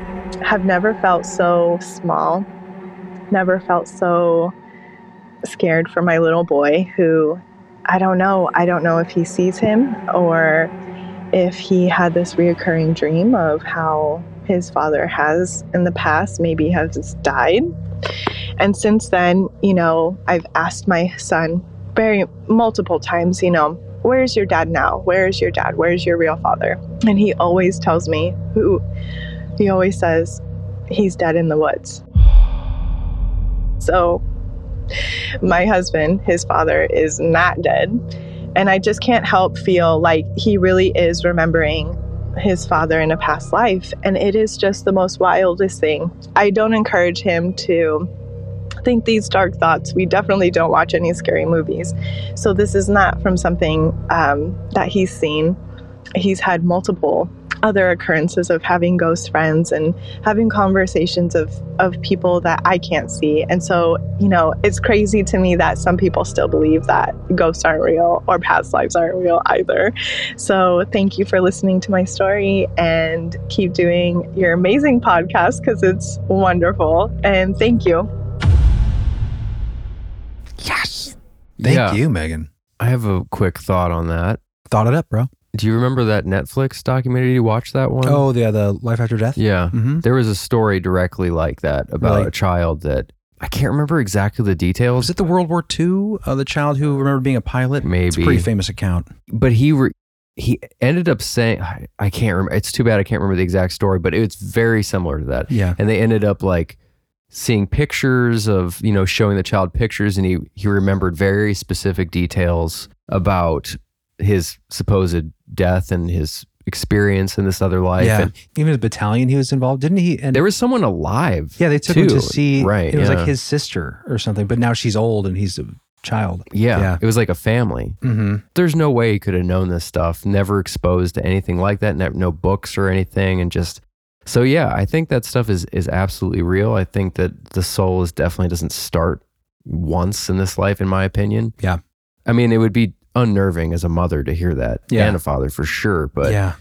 have never felt so small, never felt so scared for my little boy who I don't know. I don't know if he sees him or if he had this reoccurring dream of how his father has in the past maybe has died. And since then, you know, I've asked my son very multiple times, you know, where's your dad now? Where's your dad? Where's your real father? And he always tells me who he always says he's dead in the woods. So my husband, his father, is not dead. And I just can't help feel like he really is remembering his father in a past life. And it is just the most wildest thing. I don't encourage him to think these dark thoughts. We definitely don't watch any scary movies. So this is not from something um, that he's seen. He's had multiple other occurrences of having ghost friends and having conversations of of people that I can't see. And so, you know, it's crazy to me that some people still believe that ghosts aren't real or past lives aren't real either. So, thank you for listening to my story and keep doing your amazing podcast cuz it's wonderful. And thank you. Yes. Thank Yeah. you, Megan. I have a quick thought on that. Thought it up, bro. Do you remember that Netflix documentary? Did you watch that one? Oh, the the life after death. yeah. Mhm. There was a story directly like that about Really? a child that I can't remember exactly the details, Is it the World War II? Uh, the child who remembered being a pilot. It's a pretty famous account. but he re- he ended up saying I, I can't remember. It's too bad I can't remember the exact story, but it's very similar to that. Yeah. and they ended up like seeing pictures of you know showing the child pictures and he he remembered very specific details about his supposed death and his experience in this other life yeah. and Even his battalion, he was involved, didn't he? And there was someone alive yeah, they took him to see. right It was yeah. like his sister or something, but now she's old and he's a child. yeah, yeah. it was like a family Mm-hmm. there's no way he could have known this stuff never exposed to anything like that ne- no books or anything and just so yeah i think that stuff is is absolutely real i think that the soul is definitely doesn't start once in this life in my opinion Yeah. i mean it would be unnerving as a mother to hear that Yeah. and a father for sure but yeah,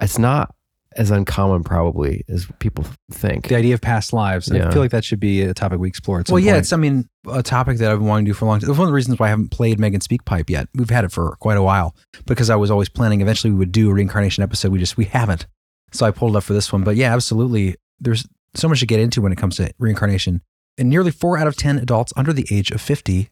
it's not as uncommon probably as people think the idea of past lives. I feel like that should be a topic we explore. At some Well, yeah, point. it's I mean a topic that I've been wanting to do for a long time. It's one of the reasons why I haven't played Megan SpeakPipe yet. We've had it for quite a while because I was always planning eventually we would do a reincarnation episode. We just we haven't, so I pulled it up for this one. But yeah, absolutely. There's so much to get into when it comes to reincarnation, and nearly four out of ten adults under the age of fifty,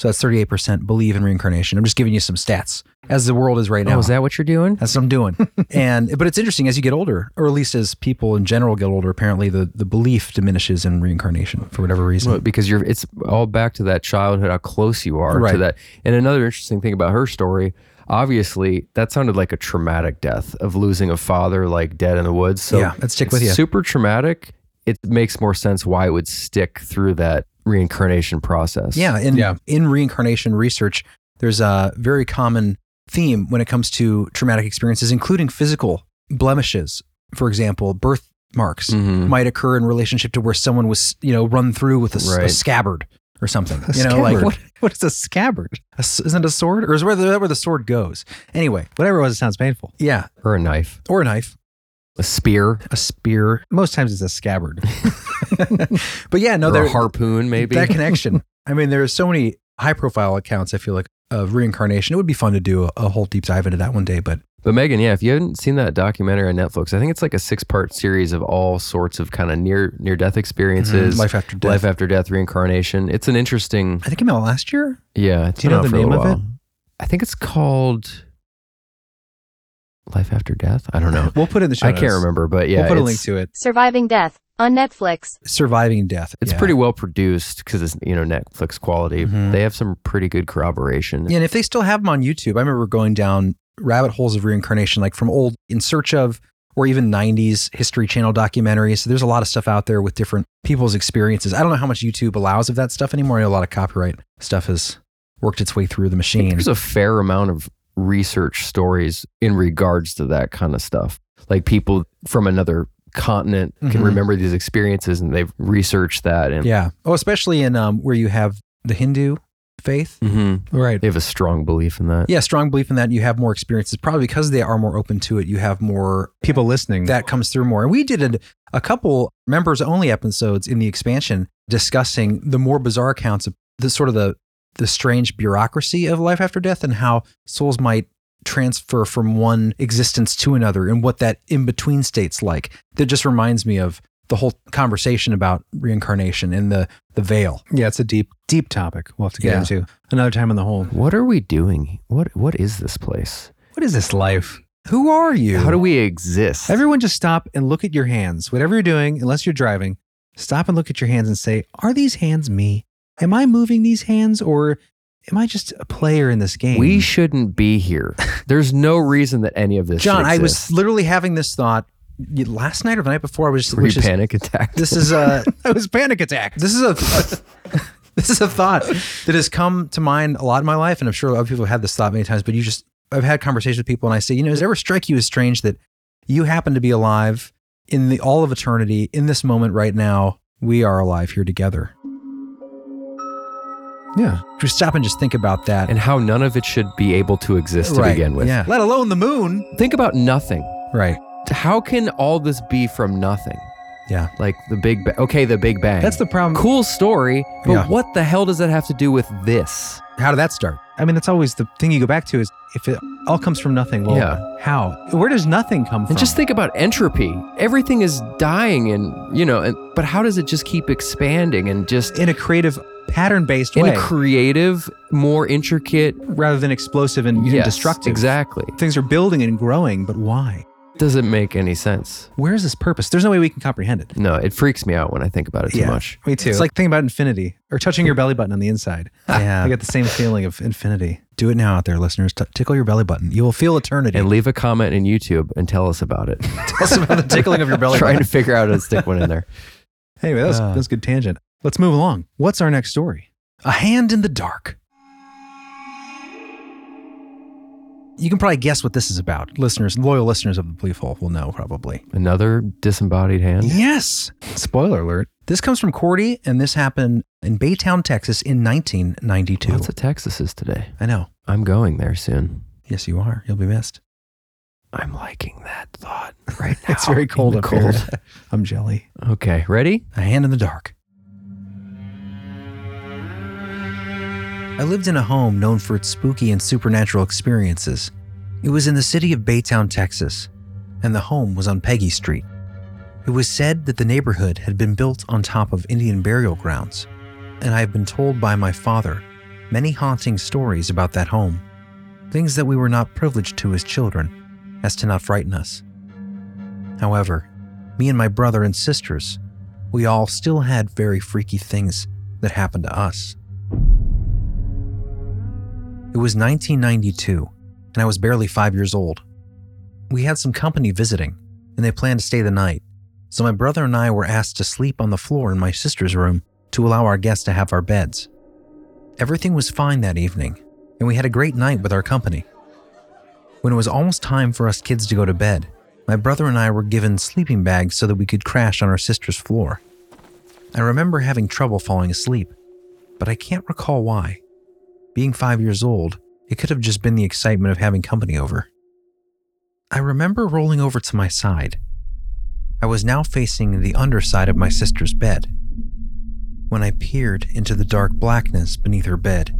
so that's thirty eight percent, believe in reincarnation. I'm just giving you some stats as the world is right oh, now. oh is that what you're doing That's what I'm doing. [laughs] and but it's interesting as you get older, or at least as people in general get older, apparently the, the belief diminishes in reincarnation for whatever reason. Well, because you're it's all back to that childhood how close you are to that and another interesting thing about her story obviously that sounded like a traumatic death of losing a father like dead in the woods so Yeah, that'd stick it's with you. super traumatic it makes more sense why it would stick through that reincarnation process Yeah, in Yeah. in reincarnation research, there's a very common theme when it comes to traumatic experiences, including physical blemishes. For example, birthmarks Mhm. might occur in relationship to where someone was, you know, run through with a, Right. scabbard or something. A [laughs] you know, like what, what is a scabbard? a s- isn't it a sword, or is where the, where the sword goes? Anyway, Whatever it was, it sounds painful. yeah, or a knife or a knife, a spear a spear. Most times it's a scabbard. [laughs] [laughs] but yeah, no, or there a harpoon maybe that connection. [laughs] I mean, there's so many high profile accounts. I feel like of reincarnation. It would be fun to do a, a whole deep dive into that one day. But But Megan, yeah, if you haven't seen that documentary on Netflix, I think it's like a six part series of all sorts of kind of near near death experiences, mm, life after death. life after death, reincarnation. It's an interesting, I think it came out last year. yeah. It's Do you been know out the for a name little of it? while. I think it's called Life After Death. I don't know. We'll put it in the show I can't remember, but yeah, we'll put a link to it. Surviving Death on Netflix. Surviving death. It's Yeah. pretty well produced because it's you know Netflix quality. Mhm. They have some pretty good corroboration. Yeah, and if they still have them on YouTube, I remember going down rabbit holes of reincarnation, like from old In Search of, or even 90s History Channel documentaries. So there's a lot of stuff out there with different people's experiences. I don't know how much YouTube allows of that stuff anymore. I know a lot of copyright stuff has worked its way through the machine. there's a fair amount of research stories in regards to that kind of stuff. Like people from another continent can Mhm. remember these experiences and they've researched that and Yeah. Oh, especially in um, where you have the Hindu faith. Mhm. Right. they have a strong belief in that. Yeah, strong belief in that. You have more experiences, probably because they are more open to it. You have more People listening. that comes through more. And we did a, a couple members only episodes in the expansion discussing the more bizarre accounts of the sort of the the strange bureaucracy of life after death and how souls might transfer from one existence to another and what that in between state's like. That just reminds me of the whole conversation about reincarnation and the the veil. yeah, it's a deep, deep topic. We'll have to get Yeah. into another time in the hole. What are we doing? What what is this place? What is this life? Who are you? How do we exist? Everyone just stop and look at your hands. Whatever you're doing, unless you're driving, stop and look at your hands and say, Are these hands me? Am I moving these hands or am I just a player in this game? we shouldn't be here. [laughs] There's no reason that any of this John, I was literally having this thought last night or the night before. I was just, Were you panic attacked. this is a [laughs] I was panic attack. this is a, a- [laughs] this is a thought that has come to mind a lot in my life, and I'm sure other people have had this thought many times. But you just I've had conversations with people, and I say, you know, does it ever strike you as strange that you happen to be alive in the all of eternity in this moment right now? We are alive here together. Yeah. Just stop and just think about that. and how none of it should be able to exist to Right, begin with. yeah. Let alone the moon. Think about nothing. Right. How can all this be from nothing? Yeah. Like the Big Bang. Okay, the Big Bang. That's the problem. cool story, but Yeah. what the hell does that have to do with this? How did that start? I mean, that's always the thing you go back to is if it all comes from nothing. Well, Yeah. how? Where does nothing come from? And just think about entropy. Everything is dying, and you know, and, but how does it just keep expanding and just in a creative, pattern-based in way, a creative, more intricate, rather than explosive and yes, destructive. Exactly. Things are building and growing, but why? Doesn't make any sense. Where is this purpose? There's no way we can comprehend it. No, it freaks me out when I think about it too much. Me too. It's like thinking about infinity or touching your belly button on the inside. [laughs] Yeah. I get the same feeling of infinity. Do it now out there, listeners. T- tickle your belly button. You will feel eternity. And leave a comment in YouTube and tell us about it. [laughs] Tell us about the tickling of your belly [laughs] Trying button. to figure out how to stick one in there. Anyway, that was, Uh. that was a good tangent. Let's move along. What's our next story? A hand in the dark. You can probably guess what this is about. Listeners, loyal listeners of the Belief Hole will know probably. Another disembodied hand. Yes. Spoiler alert. This comes from Cordy, and this happened in Baytown, Texas in 1992. Lots of Texases today. I know. I'm going there soon. Yes, you are. You'll be missed. I'm liking that thought right now. [laughs] It's very cold in the up here. [laughs] I'm jelly. Okay, ready? A hand in the dark. I lived in a home known for its spooky and supernatural experiences. It was in the city of Baytown, Texas, and the home was on Peggy Street. It was said that the neighborhood had been built on top of Indian burial grounds, and I have been told by my father many haunting stories about that home, things that we were not privileged to as children, as to not frighten us. However, me and my brother and sisters, we all still had very freaky things that happened to us. It was 1992, and I was barely five years old. We had some company visiting, and they planned to stay the night, so my brother and I were asked to sleep on the floor in my sister's room to allow our guests to have our beds. Everything was fine that evening, and we had a great night with our company. When it was almost time for us kids to go to bed, my brother and I were given sleeping bags so that we could crash on our sister's floor. I remember having trouble falling asleep, but I can't recall why. Being five years old, it could have just been the excitement of having company over. I remember rolling over to my side. I was now facing the underside of my sister's bed. When I peered into the dark blackness beneath her bed,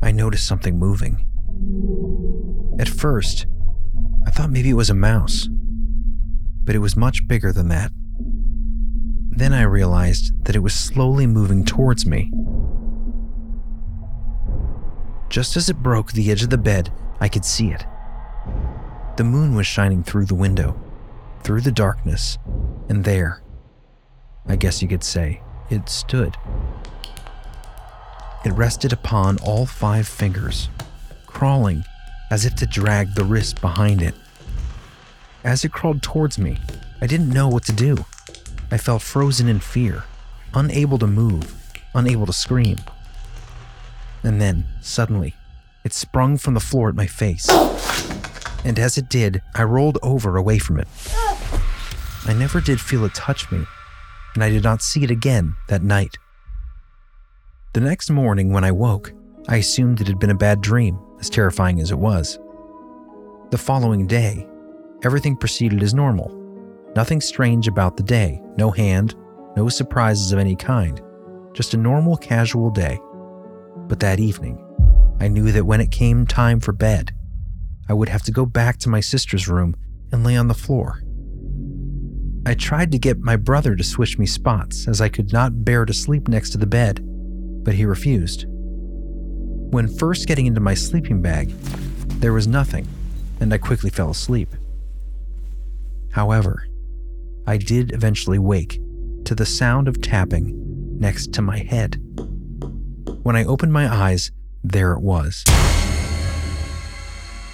I noticed something moving. At first, I thought maybe it was a mouse, but it was much bigger than that. Then I realized that it was slowly moving towards me. Just as it broke the edge of the bed, I could see it. The moon was shining through the window, through the darkness, and there, I guess you could say, it stood. It rested upon all five fingers, crawling as if to drag the wrist behind it. As it crawled towards me, I didn't know what to do. I felt frozen in fear, unable to move, unable to scream. And then, suddenly, it sprung from the floor at my face. And as it did, I rolled over away from it. I never did feel it touch me, and I did not see it again that night. The next morning, when I woke, I assumed it had been a bad dream, as terrifying as it was. The following day, everything proceeded as normal. Nothing strange about the day, no hand, no surprises of any kind, just a normal casual day. But that evening, I knew that when it came time for bed, I would have to go back to my sister's room and lay on the floor. I tried to get my brother to switch me spots as I could not bear to sleep next to the bed, but he refused. When first getting into my sleeping bag, there was nothing, and I quickly fell asleep. However, I did eventually wake to the sound of tapping next to my head. When I opened my eyes, there it was.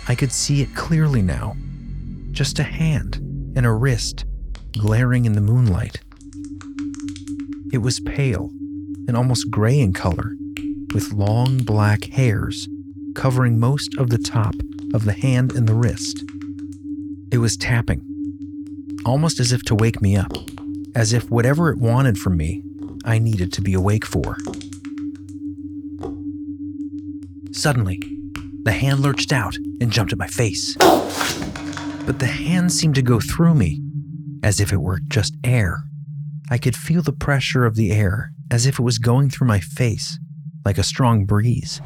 I could see it clearly now. Just a hand and a wrist glaring in the moonlight. It was pale and almost gray in color, with long black hairs covering most of the top of the hand and the wrist. It was tapping, almost as if to wake me up, as if whatever it wanted from me, I needed to be awake for. Suddenly, the hand lurched out and jumped at my face. But the hand seemed to go through me, as if it were just air. I could feel the pressure of the air as if it was going through my face, like a strong breeze.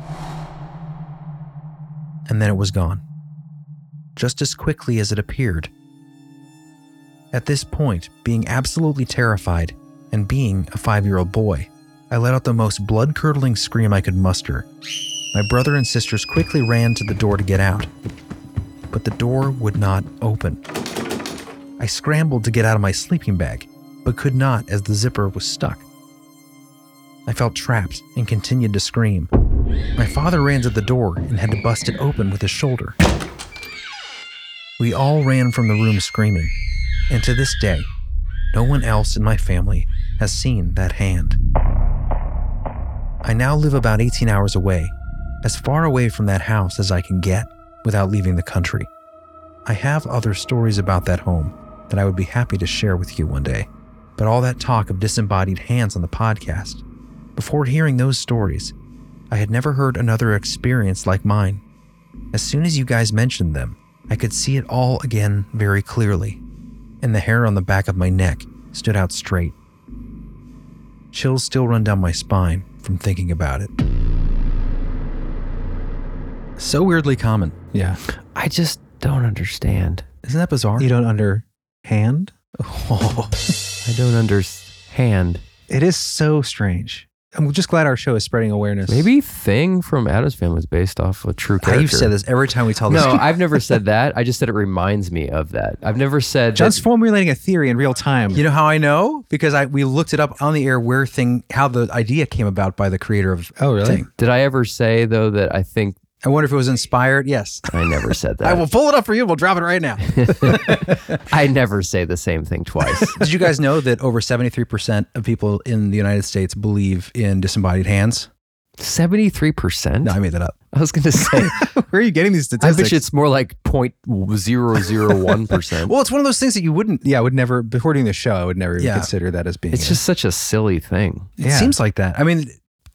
And then it was gone. just as quickly as it appeared. At this point, being absolutely terrified and being a five year old boy, I let out the most blood curdling scream I could muster. My brother and sisters quickly ran to the door to get out, but the door would not open. I scrambled to get out of my sleeping bag, but could not as the zipper was stuck. I felt trapped and continued to scream. My father ran to the door and had to bust it open with his shoulder. We all ran from the room screaming, and to this day, no one else in my family has seen that hand. I now live about 18 hours away, as far away from that house as I can get without leaving the country. I have other stories about that home that I would be happy to share with you one day, but all that talk of disembodied hands on the podcast, before hearing those stories, I had never heard another experience like mine. As soon as you guys mentioned them, I could see it all again very clearly, and the hair on the back of my neck stood out straight. Chills still run down my spine from thinking about it. So weirdly common. Yeah. I just don't understand. Isn't that bizarre? You don't underhand? Oh, [laughs] I don't understand. It is so strange. I'm just glad our show is spreading awareness. Maybe Thing from Addams Family is based off a true character. you've said this every time we tell this. No, I've never said [laughs] that. I just said it reminds me of that. I've never said John's that- formulating a theory in real time. You know how I know? Because I we looked it up on the air where thing how the idea came about by the creator of Oh, really? Thing. Did I ever say though that I think I wonder if it was inspired. Yes. I never said [laughs] that? I will pull it up for you. We'll drop it right now. [laughs] [laughs] I never say the same thing twice. Did you guys know that over 73% of people in the United States believe in disembodied hands? Seventy-three percent. No, I made that up. I was going to say. Where are you getting these I statistics? bet it's more like point zero zero one percent. Well, it's one of those things that you wouldn't. yeah, I would never, before doing the show, I would never even Yeah. consider that as being. It's a- just such a silly thing. It Yeah. seems like that. I mean,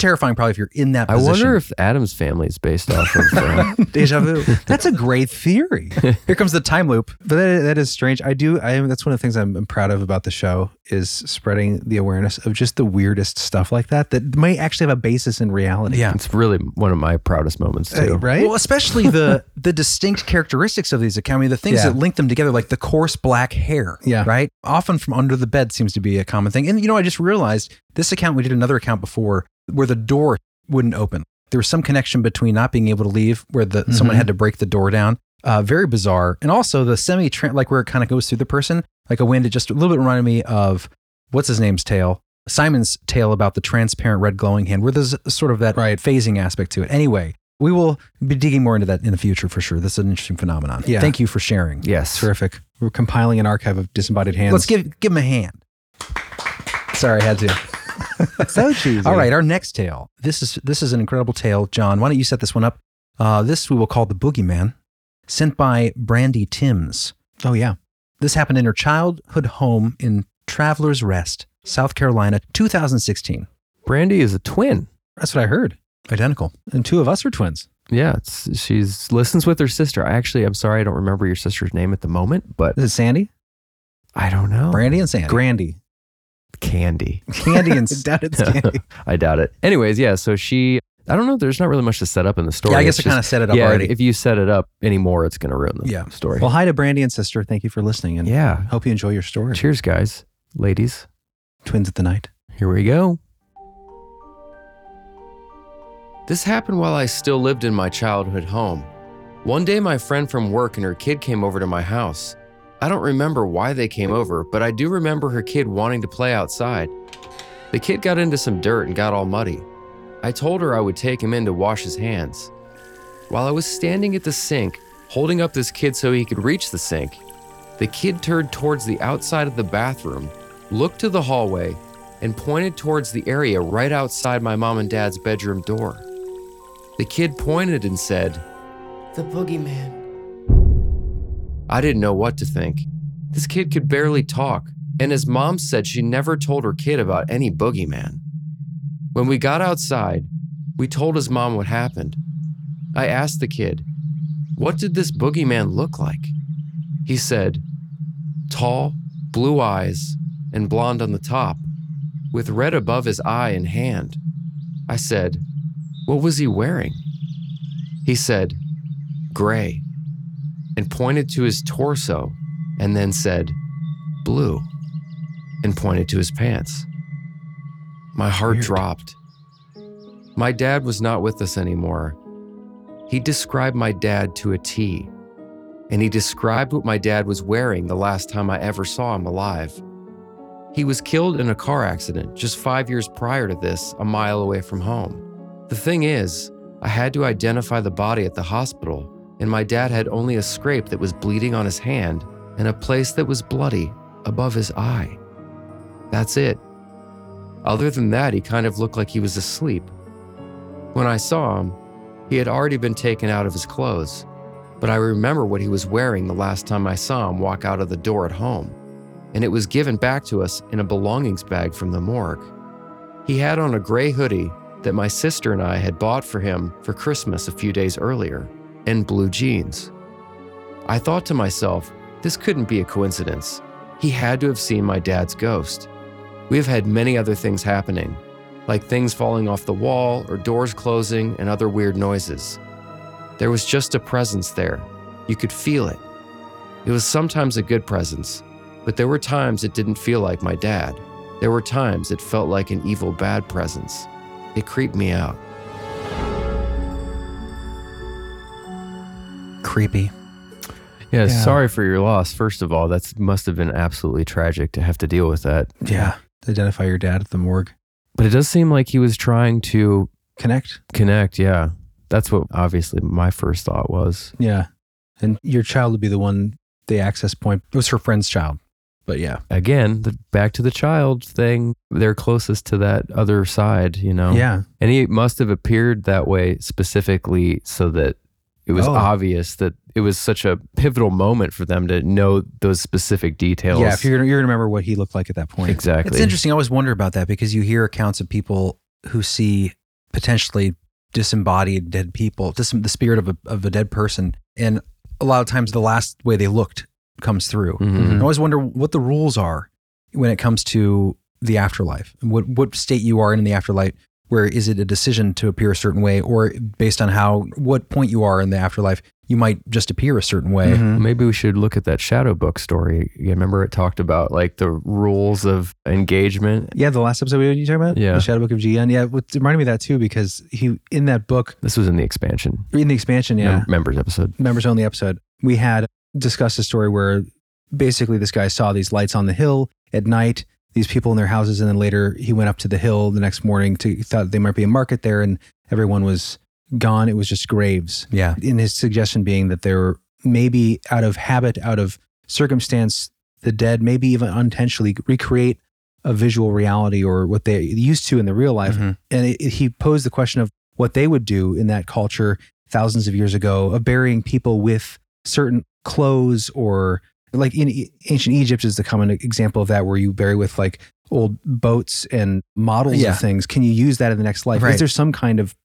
terrifying probably if you're in that I position. wonder if Addams family is based off of. Uh, [laughs] deja vu. [laughs] That's a great theory. [laughs] Here comes the time loop. But that, that is strange. I do. I am. That's one of the things I'm, I'm proud of about the show is spreading the awareness of just the weirdest stuff like that that might actually have a basis in reality. Yeah. it's really one of my proudest moments too. Uh, right. Well, especially the the distinct characteristics of these accounts. I mean, the things Yeah. that link them together, like the coarse black hair. Yeah. Right. Often from under the bed seems to be a common thing. And you know, I just realized this account. We did another account before where the door wouldn't open. There was some connection between not being able to leave, where the someone had to break the door down. Uh, very bizarre. And also the semi like where it kind of goes through the person, like a wind. It just a little bit reminded me of what's his name's tale. Simon's tale about the transparent red glowing hand, where there's sort of that Right. phasing aspect to it. Anyway, we will be digging more into that in the future for sure. This is an interesting phenomenon. Yeah. Thank you for sharing. Yes. Terrific. We're compiling an archive of disembodied hands. Let's give give him a hand. Sorry, I had to. [laughs] so cheesy. All right, our next tale. This is this is an incredible tale. John, why don't you set this one up? Uh, this we will call the Boogeyman, sent by Brandy Timms. Oh yeah. This happened in her childhood home in Travelers Rest, South Carolina, 2016. Brandy is a twin. That's what I heard. Identical. And two of us are twins. Yeah, it's, she's listens with her sister. I actually, I'm sorry, I don't remember your sister's name at the moment, but Is it Sandy? I don't know. Brandy and Sandy. Grandy. Candy. Candy and [laughs] I doubt it's [laughs] Candy. I doubt it. Anyways, yeah. So she, I don't know. There's not really much to set up in the story. Yeah, I guess It's I kind of set it up yeah, already. If you set it up anymore, it's going to ruin the Yeah. story. Well, hi to Brandy and sister. Thank you for listening, and yeah. hope you enjoy your story. Cheers, guys, ladies. Twins at the night. Here we go. This happened while I still lived in my childhood home. One day, my friend from work and her kid came over to my house. I don't remember why they came over, but I do remember her kid wanting to play outside. The kid got into some dirt and got all muddy. I told her I would take him in to wash his hands. While I was standing at the sink, holding up this kid so he could reach the sink, the kid turned towards the outside of the bathroom, looked to the hallway, and pointed towards the area right outside my mom and dad's bedroom door. The kid pointed and said, The boogeyman. I didn't know what to think. This kid could barely talk, and his mom said she never told her kid about any boogeyman. When we got outside, we told his mom what happened. I asked the kid, What did this boogeyman look like? He said, Tall, blue eyes, and blonde on the top, with red above his eye and hand. I said, What was he wearing? He said, Gray. And pointed to his torso and then said, Blue, and pointed to his pants. My heart Weird. dropped. My dad was not with us anymore. He described my dad to a T, and he described what my dad was wearing the last time I ever saw him alive. He was killed in a car accident just five years prior to this, a mile away from home. The thing is, I had to identify the body at the hospital, and my dad had only a scrape that was bleeding on his hand and a place that was bloody above his eye. That's it. Other than that, he kind of looked like he was asleep. When I saw him, he had already been taken out of his clothes, but I remember what he was wearing the last time I saw him walk out of the door at home, and it was given back to us in a belongings bag from the morgue. He had on a gray hoodie that my sister and I had bought for him for Christmas a few days earlier, and blue jeans. I thought to myself, this couldn't be a coincidence. He had to have seen my dad's ghost. We have had many other things happening, like things falling off the wall or doors closing and other weird noises. There was just a presence there. You could feel it. It was sometimes a good presence, but there were times it didn't feel like my dad. There were times it felt like an evil bad presence. It creeped me out. Creepy. Yeah, Yeah. sorry for your loss. First of all, that must have been absolutely tragic to have to deal with that. Yeah. Identify your dad at the morgue. But it does seem like he was trying to Connect. connect. Yeah. That's what obviously my first thought was. Yeah. And your child would be the one, the access point. It was her friend's child. But yeah. Again, the, back to the child thing. They're closest to that other side, you know? Yeah. And he must have appeared that way specifically so that it was Oh. obvious that it was such a pivotal moment for them to know those specific details. Yeah. If you're gonna, you're gonna remember what he looked like at that point. exactly. It's interesting. I always wonder about that because you hear accounts of people who see potentially disembodied dead people, dis- the spirit of a, of a dead person. And a lot of times the last way they looked comes through. Mhm. I always wonder what the rules are when it comes to the afterlife. What, what state you are in the afterlife. Where is it a decision to appear a certain way, or based on how, what point you are in the afterlife, you might just appear a certain way? Mhm. Maybe we should look at that shadow book story. You remember it talked about like the rules of engagement. Yeah, the last episode we you talking about? Yeah. The Shadow Book of Ji Yun. Yeah, it reminded me of that too because he in that book, This was in the expansion in the expansion, yeah. mem- members episode. members only episode, we had discussed a story where basically this guy saw these lights on the hill at night, these people in their houses, and then later he went up to the hill the next morning to thought they might be a market there, and everyone was gone. It was just graves. Yeah. In his suggestion being that they were maybe out of habit, out of circumstance, the dead maybe even unintentionally recreate a visual reality or what they used to in the real life. Mhm. And it, he posed the question of what they would do in that culture thousands of years ago of burying people with certain clothes or like in E- ancient Egypt is the common example of that where you bury with like old boats and models Yeah. of things. Can you use that in the next life? Right. Is there some kind of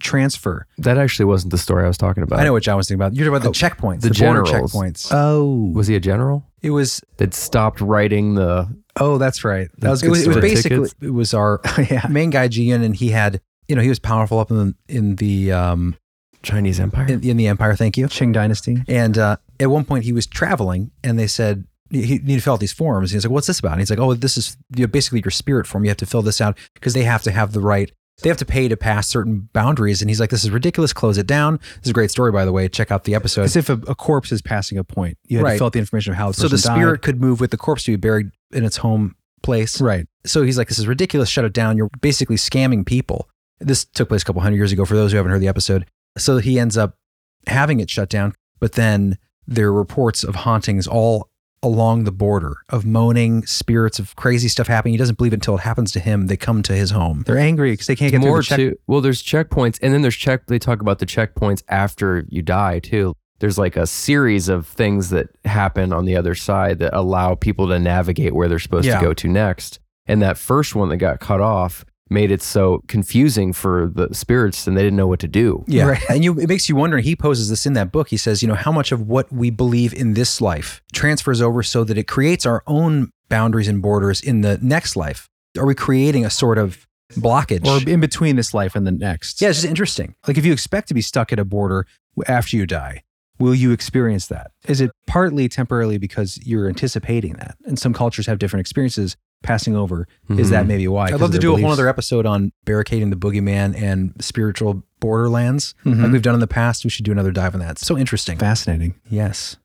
transfer? That actually wasn't the story I was talking about. I know what John was thinking about. You're talking about the checkpoints, the the, border checkpoints. Oh, Was he a general it was that stopped writing the? oh, that's right. That was it was, it was basically Tickets? it was our [laughs] yeah. main guy Ji Yun, and he had you know he was powerful up in the in the um Chinese Empire. in, in the empire. Thank you. Qing Dynasty. And uh, at one point he was traveling, and they said he he needed to fill out these forms. And he's like, "What's this about?" And he's like, "Oh, this is you know, basically your spirit form. You have to fill this out because they have to have the right." They have to pay to pass certain boundaries, and he's like, "This is ridiculous. Close it down." This is a great story, by the way. Check out the episode. As if a, a corpse is passing a point. You had Right. to fill out the information of how the so the spirit died. could move with the corpse to be buried in its home place. Right. So he's like, this is ridiculous. Shut it down. You're basically scamming people. This took place a couple hundred years ago for those who haven't heard the episode. So he ends up having it shut down. But then there are reports of hauntings all along the border of moaning spirits of crazy stuff happening. He doesn't believe it until it happens to him. They come to his home. They're angry because they can't get More through the check. too. Well, there's checkpoints, and then there's check. They talk about the checkpoints after you die too. There's like a series of things that happen on the other side that allow people to navigate where they're supposed Yeah. to go to next. And that first one that got cut off made it so confusing for the spirits, and they didn't know what to do. Yeah. Right. And you it makes you wonder, and he poses this in that book. He says, you know, how much of what we believe in this life transfers over so that it creates our own boundaries and borders in the next life? Are we creating a sort of blockage? Or in between this life and the next. yeah, it's just interesting. Like if you expect to be stuck at a border after you die, Will you experience that? Is it partly temporarily because you're anticipating that? And some cultures have different experiences passing over. Is that Mhm. maybe why? I'd love to their do a whole other episode on barricading the boogeyman and spiritual borderlands like Mhm. we've done in the past. We should do another dive on that. It's so interesting. Fascinating. Yes.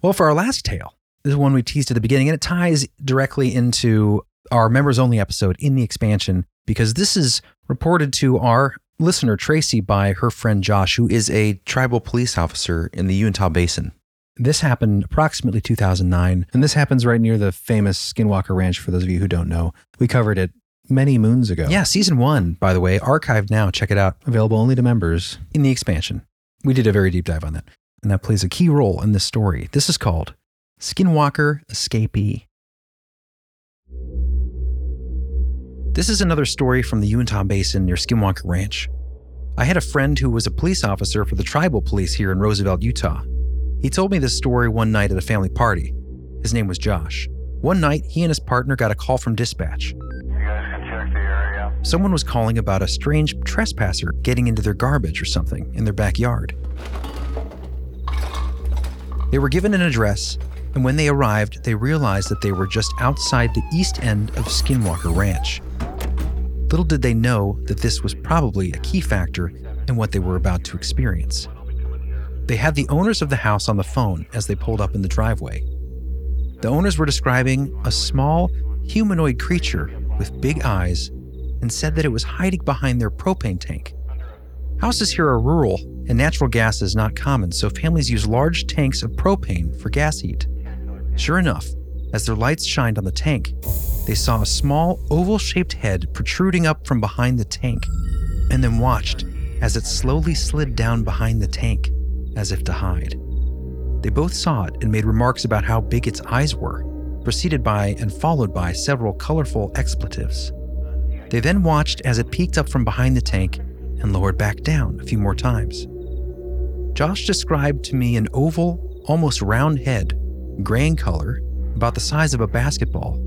Well, for our last tale, this is one we teased at the beginning, and it ties directly into our members only episode in the expansion because this is reported to our listener, Tracy, by her friend Josh, who is a Tribal police officer in the Uintah Basin. This happened approximately 2009. And this happens right near the famous Skinwalker Ranch, for those of you who don't know. We covered it many moons ago. Yeah, season one, by the way, archived now. Check it out Available only to members. in the expansion. We did a very deep dive on that, and that plays a key role in this story. This is called Skinwalker Escapee. This is another story from the Uintah Basin near Skinwalker Ranch. I had a friend who was a police officer for the tribal police here in Roosevelt, Utah. He told me this story one night at a family party. His name was Josh. One night, he and his partner got a call from dispatch. You guys can check the area. Someone was calling about a strange trespasser getting into their garbage or something in their backyard. They were given an address, and when they arrived, they realized that they were just outside the east end of Skinwalker Ranch. Little did they know that this was probably a key factor in what they were about to experience. They had the owners of the house on the phone as they pulled up in the driveway. The owners were describing a small humanoid creature with big eyes and said that it was hiding behind their propane tank. Houses here are rural and natural gas is not common, so families use large tanks of propane for gas heat. Sure enough, as their lights shined on the tank, they saw a small oval shaped head protruding up from behind the tank, and then watched as it slowly slid down behind the tank as if to hide. They both saw it and made remarks about how big its eyes were, preceded by and followed by several colorful expletives. They then watched as it peeked up from behind the tank and lowered back down a few more times. Josh described to me an oval, almost round head, gray in color, about the size of a basketball,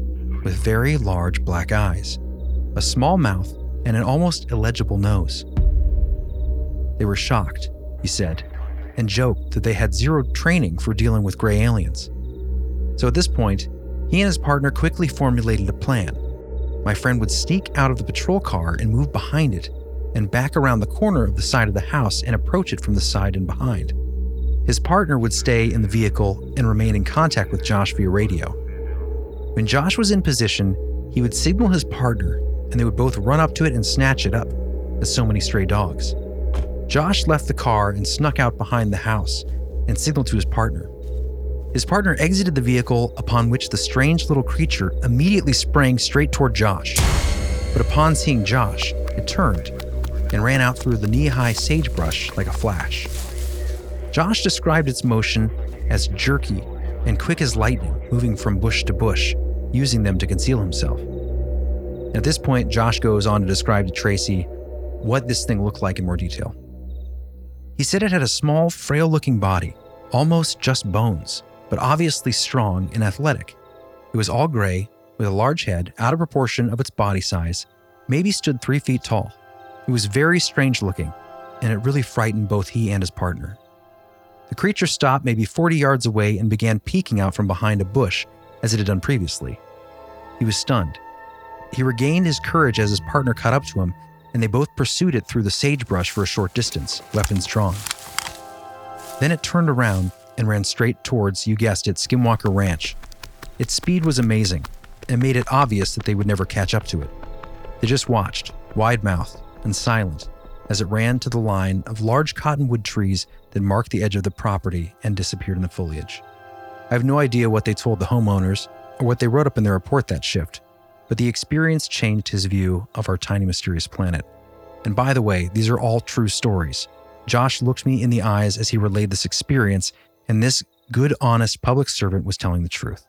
with very large black eyes, a small mouth, and an almost illegible nose. They were shocked, he said, and joked that they had zero training for dealing with gray aliens. So at this point, he and his partner quickly formulated a plan. My friend would sneak out of the patrol car and move behind it, and back around the corner of the side of the house and approach it from the side and behind. His partner would stay in the vehicle and remain in contact with Josh via radio. When Josh was in position, he would signal his partner, and they would both run up to it and snatch it up, as so many stray dogs. Josh left the car and snuck out behind the house and signaled to his partner. His partner exited the vehicle, upon which the strange little creature immediately sprang straight toward Josh. But upon seeing Josh, it turned and ran out through the knee high sagebrush like a flash. Josh described its motion as jerky and quick as lightning, moving from bush to bush, using them to conceal himself. At this point, Josh goes on to describe to Tracy what this thing looked like in more detail. He said it had a small, frail looking body, almost just bones, but obviously strong and athletic. It was all gray, with a large head out of proportion of its body size, maybe stood three feet tall. It was very strange looking, and it really frightened both he and his partner. The creature stopped maybe 40 yards away and began peeking out from behind a bush, as it had done previously. He was stunned. He regained his courage as his partner caught up to him, and they both pursued it through the sagebrush for a short distance, weapons drawn. Then it turned around and ran straight towards, you guessed it, Skinwalker Ranch. Its speed was amazing and made it obvious that they would never catch up to it. They just watched, wide mouthed and silent, as it ran to the line of large cottonwood trees that marked the edge of the property and disappeared in the foliage. I have no idea what they told the homeowners or what they wrote up in their report that shift, but the experience changed his view of our tiny mysterious planet. And by the way, these are all true stories. Josh looked me in the eyes as he relayed this experience, and this good, honest public servant was telling the truth.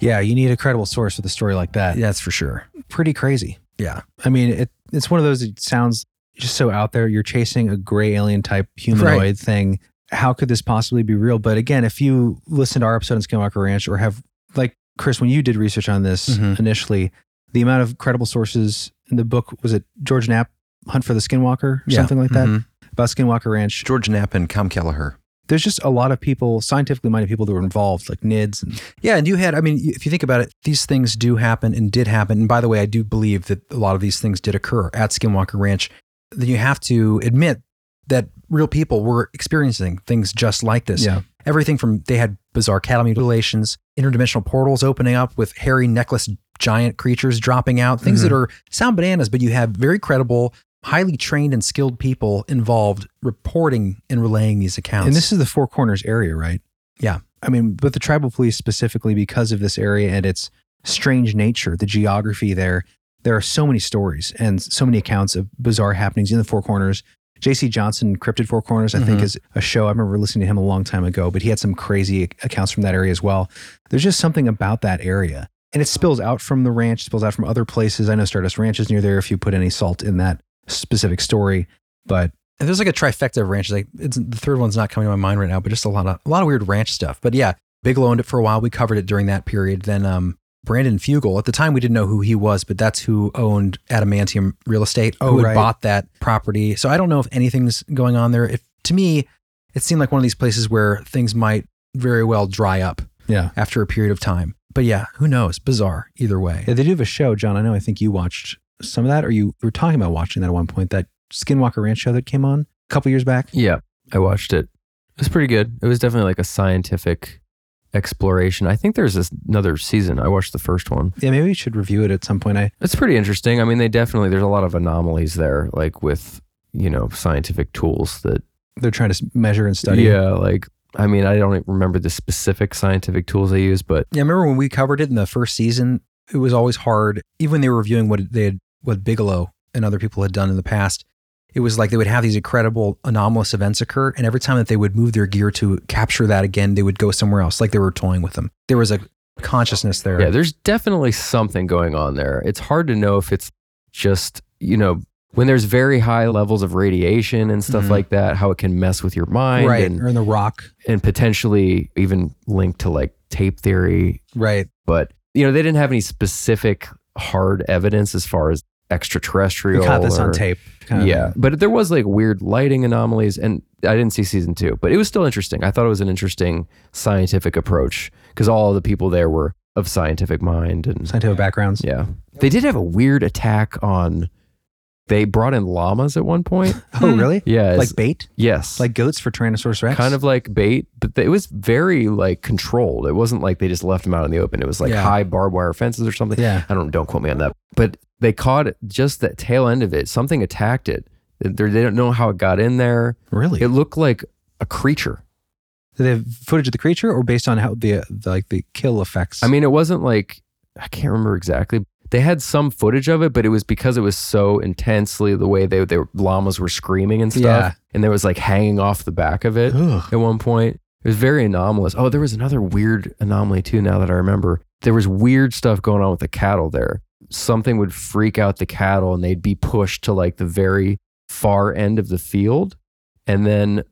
Yeah, you need a credible source with a story like that. That's for sure. Pretty crazy. Yeah. I mean, it, it's one of those that sounds just so out there. You're chasing a gray alien type humanoid Right. thing. How could this possibly be real? But again, if you listen to our episode on Skinwalker Ranch or have, like Chris, when you did research on this Mhm. initially, the amount of credible sources in the book was it George Knapp, Hunt for the Skinwalker, or Yeah. something like that, Mhm. about Skinwalker Ranch. George Knapp and Colm Kelleher. there's just a lot of people, scientifically minded people that were involved, like NIDS. And Yeah, and you had, I mean, if you think about it, these things do happen and did happen. And by the way, I do believe that a lot of these things did occur at Skinwalker Ranch. Then you have to admit that real people were experiencing things just like this. Yeah. Everything from they had bizarre cattle mutilations, interdimensional portals opening up with hairy necklace giant creatures dropping out, things that mm-hmm. are sound bananas, but you have very credible, highly trained and skilled people involved reporting and relaying these accounts. and this is the Four Corners area, right? Yeah. I mean, but the tribal police specifically because of this area and its strange nature, the geography there, there are so many stories and so many accounts of bizarre happenings in the Four Corners. J.C. Johnson, Cryptid Four Corners, I think Mhm. is a show. I remember listening to him a long time ago, but he had some crazy accounts from that area as well. There's just something about that area. And it spills out from the ranch, spills out from other places. I know Stardust Ranch is near there if you put any salt in that specific story. But And there's like a trifecta of ranches. Like it's, the third one's not coming to my mind right now, but just a lot of a lot of weird ranch stuff. But yeah, Bigelow owned it for a while. We covered it during that period. Then um, Brandon Fugal. At the time, we didn't know who he was, but that's who owned Adamantium Real Estate. Oh, who had right. bought that property. So I don't know if anything's going on there. If to me, it seemed like one of these places where things might very well dry up yeah. after a period of time. But yeah, who knows? Bizarre either way. Yeah, they do have a show, John. I know. I think you watched some of that, or you were talking about watching that at one point. That Skinwalker Ranch show that came on a couple years back. Yeah, I watched it. It was pretty good. It was definitely like a scientific exploration. I think there's this, another season. I watched the first one. Yeah, maybe we should review it at some point. I It's pretty interesting. I mean, they definitely there's a lot of anomalies there, like with you know scientific tools that they're trying to measure and study. yeah, like I mean, I don't remember the specific scientific tools they use, but Yeah, I remember when we covered it in the first season, it was always hard. Even when they were reviewing what they had, what Bigelow and other people had done in the past, it was like they would have these incredible anomalous events occur, and every time that they would move their gear to capture that again, they would go somewhere else, like they were toying with them. There was a consciousness there. yeah, there's definitely something going on there. It's hard to know if it's just you know when there's very high levels of radiation and stuff Mhm. like that, how it can mess with your mind, right. and, or in the rock. and potentially even linked to like tape theory Right. but you know they didn't have any specific hard evidence as far as We extraterrestrial caught this on tape. kind of yeah but there was like weird lighting anomalies and i didn't see season two but it was still interesting i thought it was an interesting scientific approach because all the people there were of scientific mind and Scientific backgrounds. yeah they did have a weird attack on they brought in llamas at one point [laughs] Oh, really? yeah Like bait? yes Like goats for Tyrannosaurus Rex? kind of like bait, but it was very like controlled. It wasn't like they just left them out in the open. It was like Yeah. high barbed wire fences or something. Yeah. I don't don't quote me on that. But they caught it just that tail end of it. Something attacked it. They they don't know how it got in there. Really? It looked like a creature. Did they have footage of the creature or based on how the, the like the kill effects? I mean, it wasn't like I can't remember exactly. They had some footage of it, but it was because it was so intensely the way they, they llamas were screaming and stuff, Yeah. and there was like hanging off the back of it. Ugh. at one point. It was very anomalous. Oh, there was another weird anomaly too, now that I remember. There was weird stuff going on with the cattle there. Something would freak out the cattle and they'd be pushed to like the very far end of the field. And then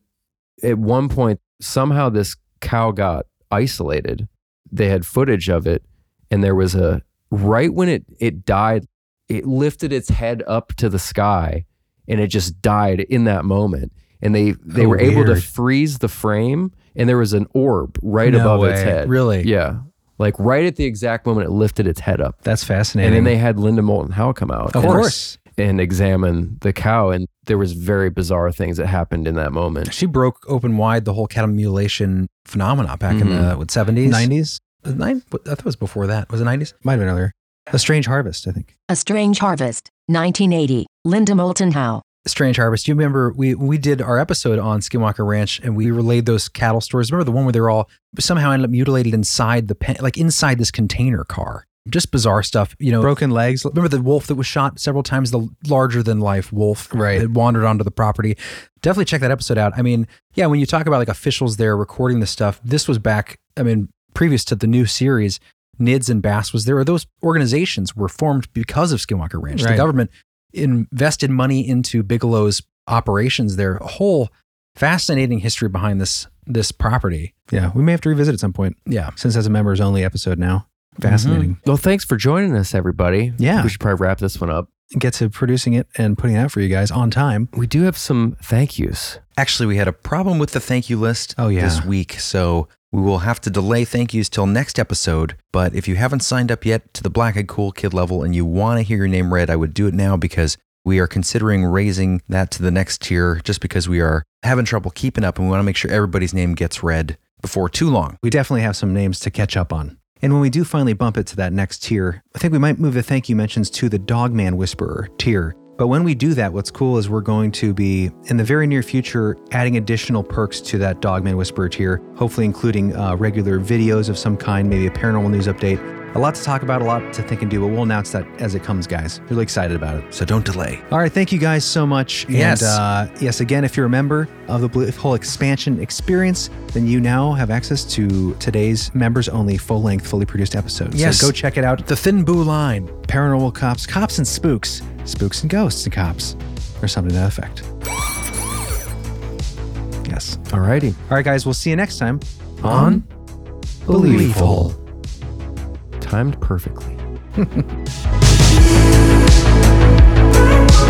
at one point, somehow this cow got isolated. They had footage of it, and there was a right when it it died, it lifted its head up to the sky and it just died in that moment. And they they Oh, were able to freeze the frame, and there was an orb right No above its head. Really? Yeah. Like right at the exact moment it lifted its head up. That's fascinating. And then they had Linda Moulton Howe come out Of and, course. and examine the cow. And there was very bizarre things that happened in that moment. She broke open wide the whole cattle mutilation phenomena back in the mm-hmm. what, 70s? 90s? Was nine? I thought it was before that. Was it 90s? Might have been earlier. A Strange Harvest, I think. A Strange Harvest, 1980. Linda Moulton Howe. Strange Harvest. Do you remember we we did our episode on Skinwalker Ranch and we relayed those cattle stories? Remember the one where they're all somehow ended up mutilated inside the pen, like inside this container car? Just bizarre stuff. You know, Broken legs. remember the wolf that was shot several times, the larger than life wolf Right. that wandered onto the property. Definitely check that episode out. I mean, yeah, when you talk about like officials there recording this stuff, this was back, I mean, previous to the new series, NIDS and BAASS was there. Those organizations were formed because of Skinwalker Ranch. The government invested money into Bigelow's operations there. A whole fascinating history behind this this property. Yeah, we may have to revisit at some point Yeah. since it's a members only episode now. Fascinating. Mm-hmm. Well, thanks for joining us, everybody. Yeah. We should probably wrap this one up. get to producing it and putting it out for you guys on time. We do have some thank yous. Actually, we had a problem with the thank you list Oh, yeah. this week, so we will have to delay thank yous till next episode. But if you haven't signed up yet to the Black Eyed Cool Kid level and you want to hear your name read, I would do it now because we are considering raising that to the next tier just because we are having trouble keeping up and we want to make sure everybody's name gets read before too long. We definitely have some names to catch up on. And when we do finally bump it to that next tier, I think we might move the thank you mentions to the Dogman Whisperer tier. But when we do that, what's cool is we're going to be, in the very near future, adding additional perks to that Dogman Whisperer tier, hopefully including uh, regular videos of some kind, maybe a paranormal news update. A lot to talk about, a lot to think and do, but we'll announce that as it comes, guys. Really excited about it. So don't delay. All right, thank you guys so much. Yes. And uh, yes, again, if you're a member of the Belief Hole expansion experience, then you now have access to today's members only full length, fully produced episodes. Yes. So go check it out. The Thin Boo line. Paranormal cops, cops and spooks, spooks and ghosts and cops, or something to that effect. Yes. Alrighty. All right, guys, we'll see you next time On Believable. Timed perfectly. [laughs]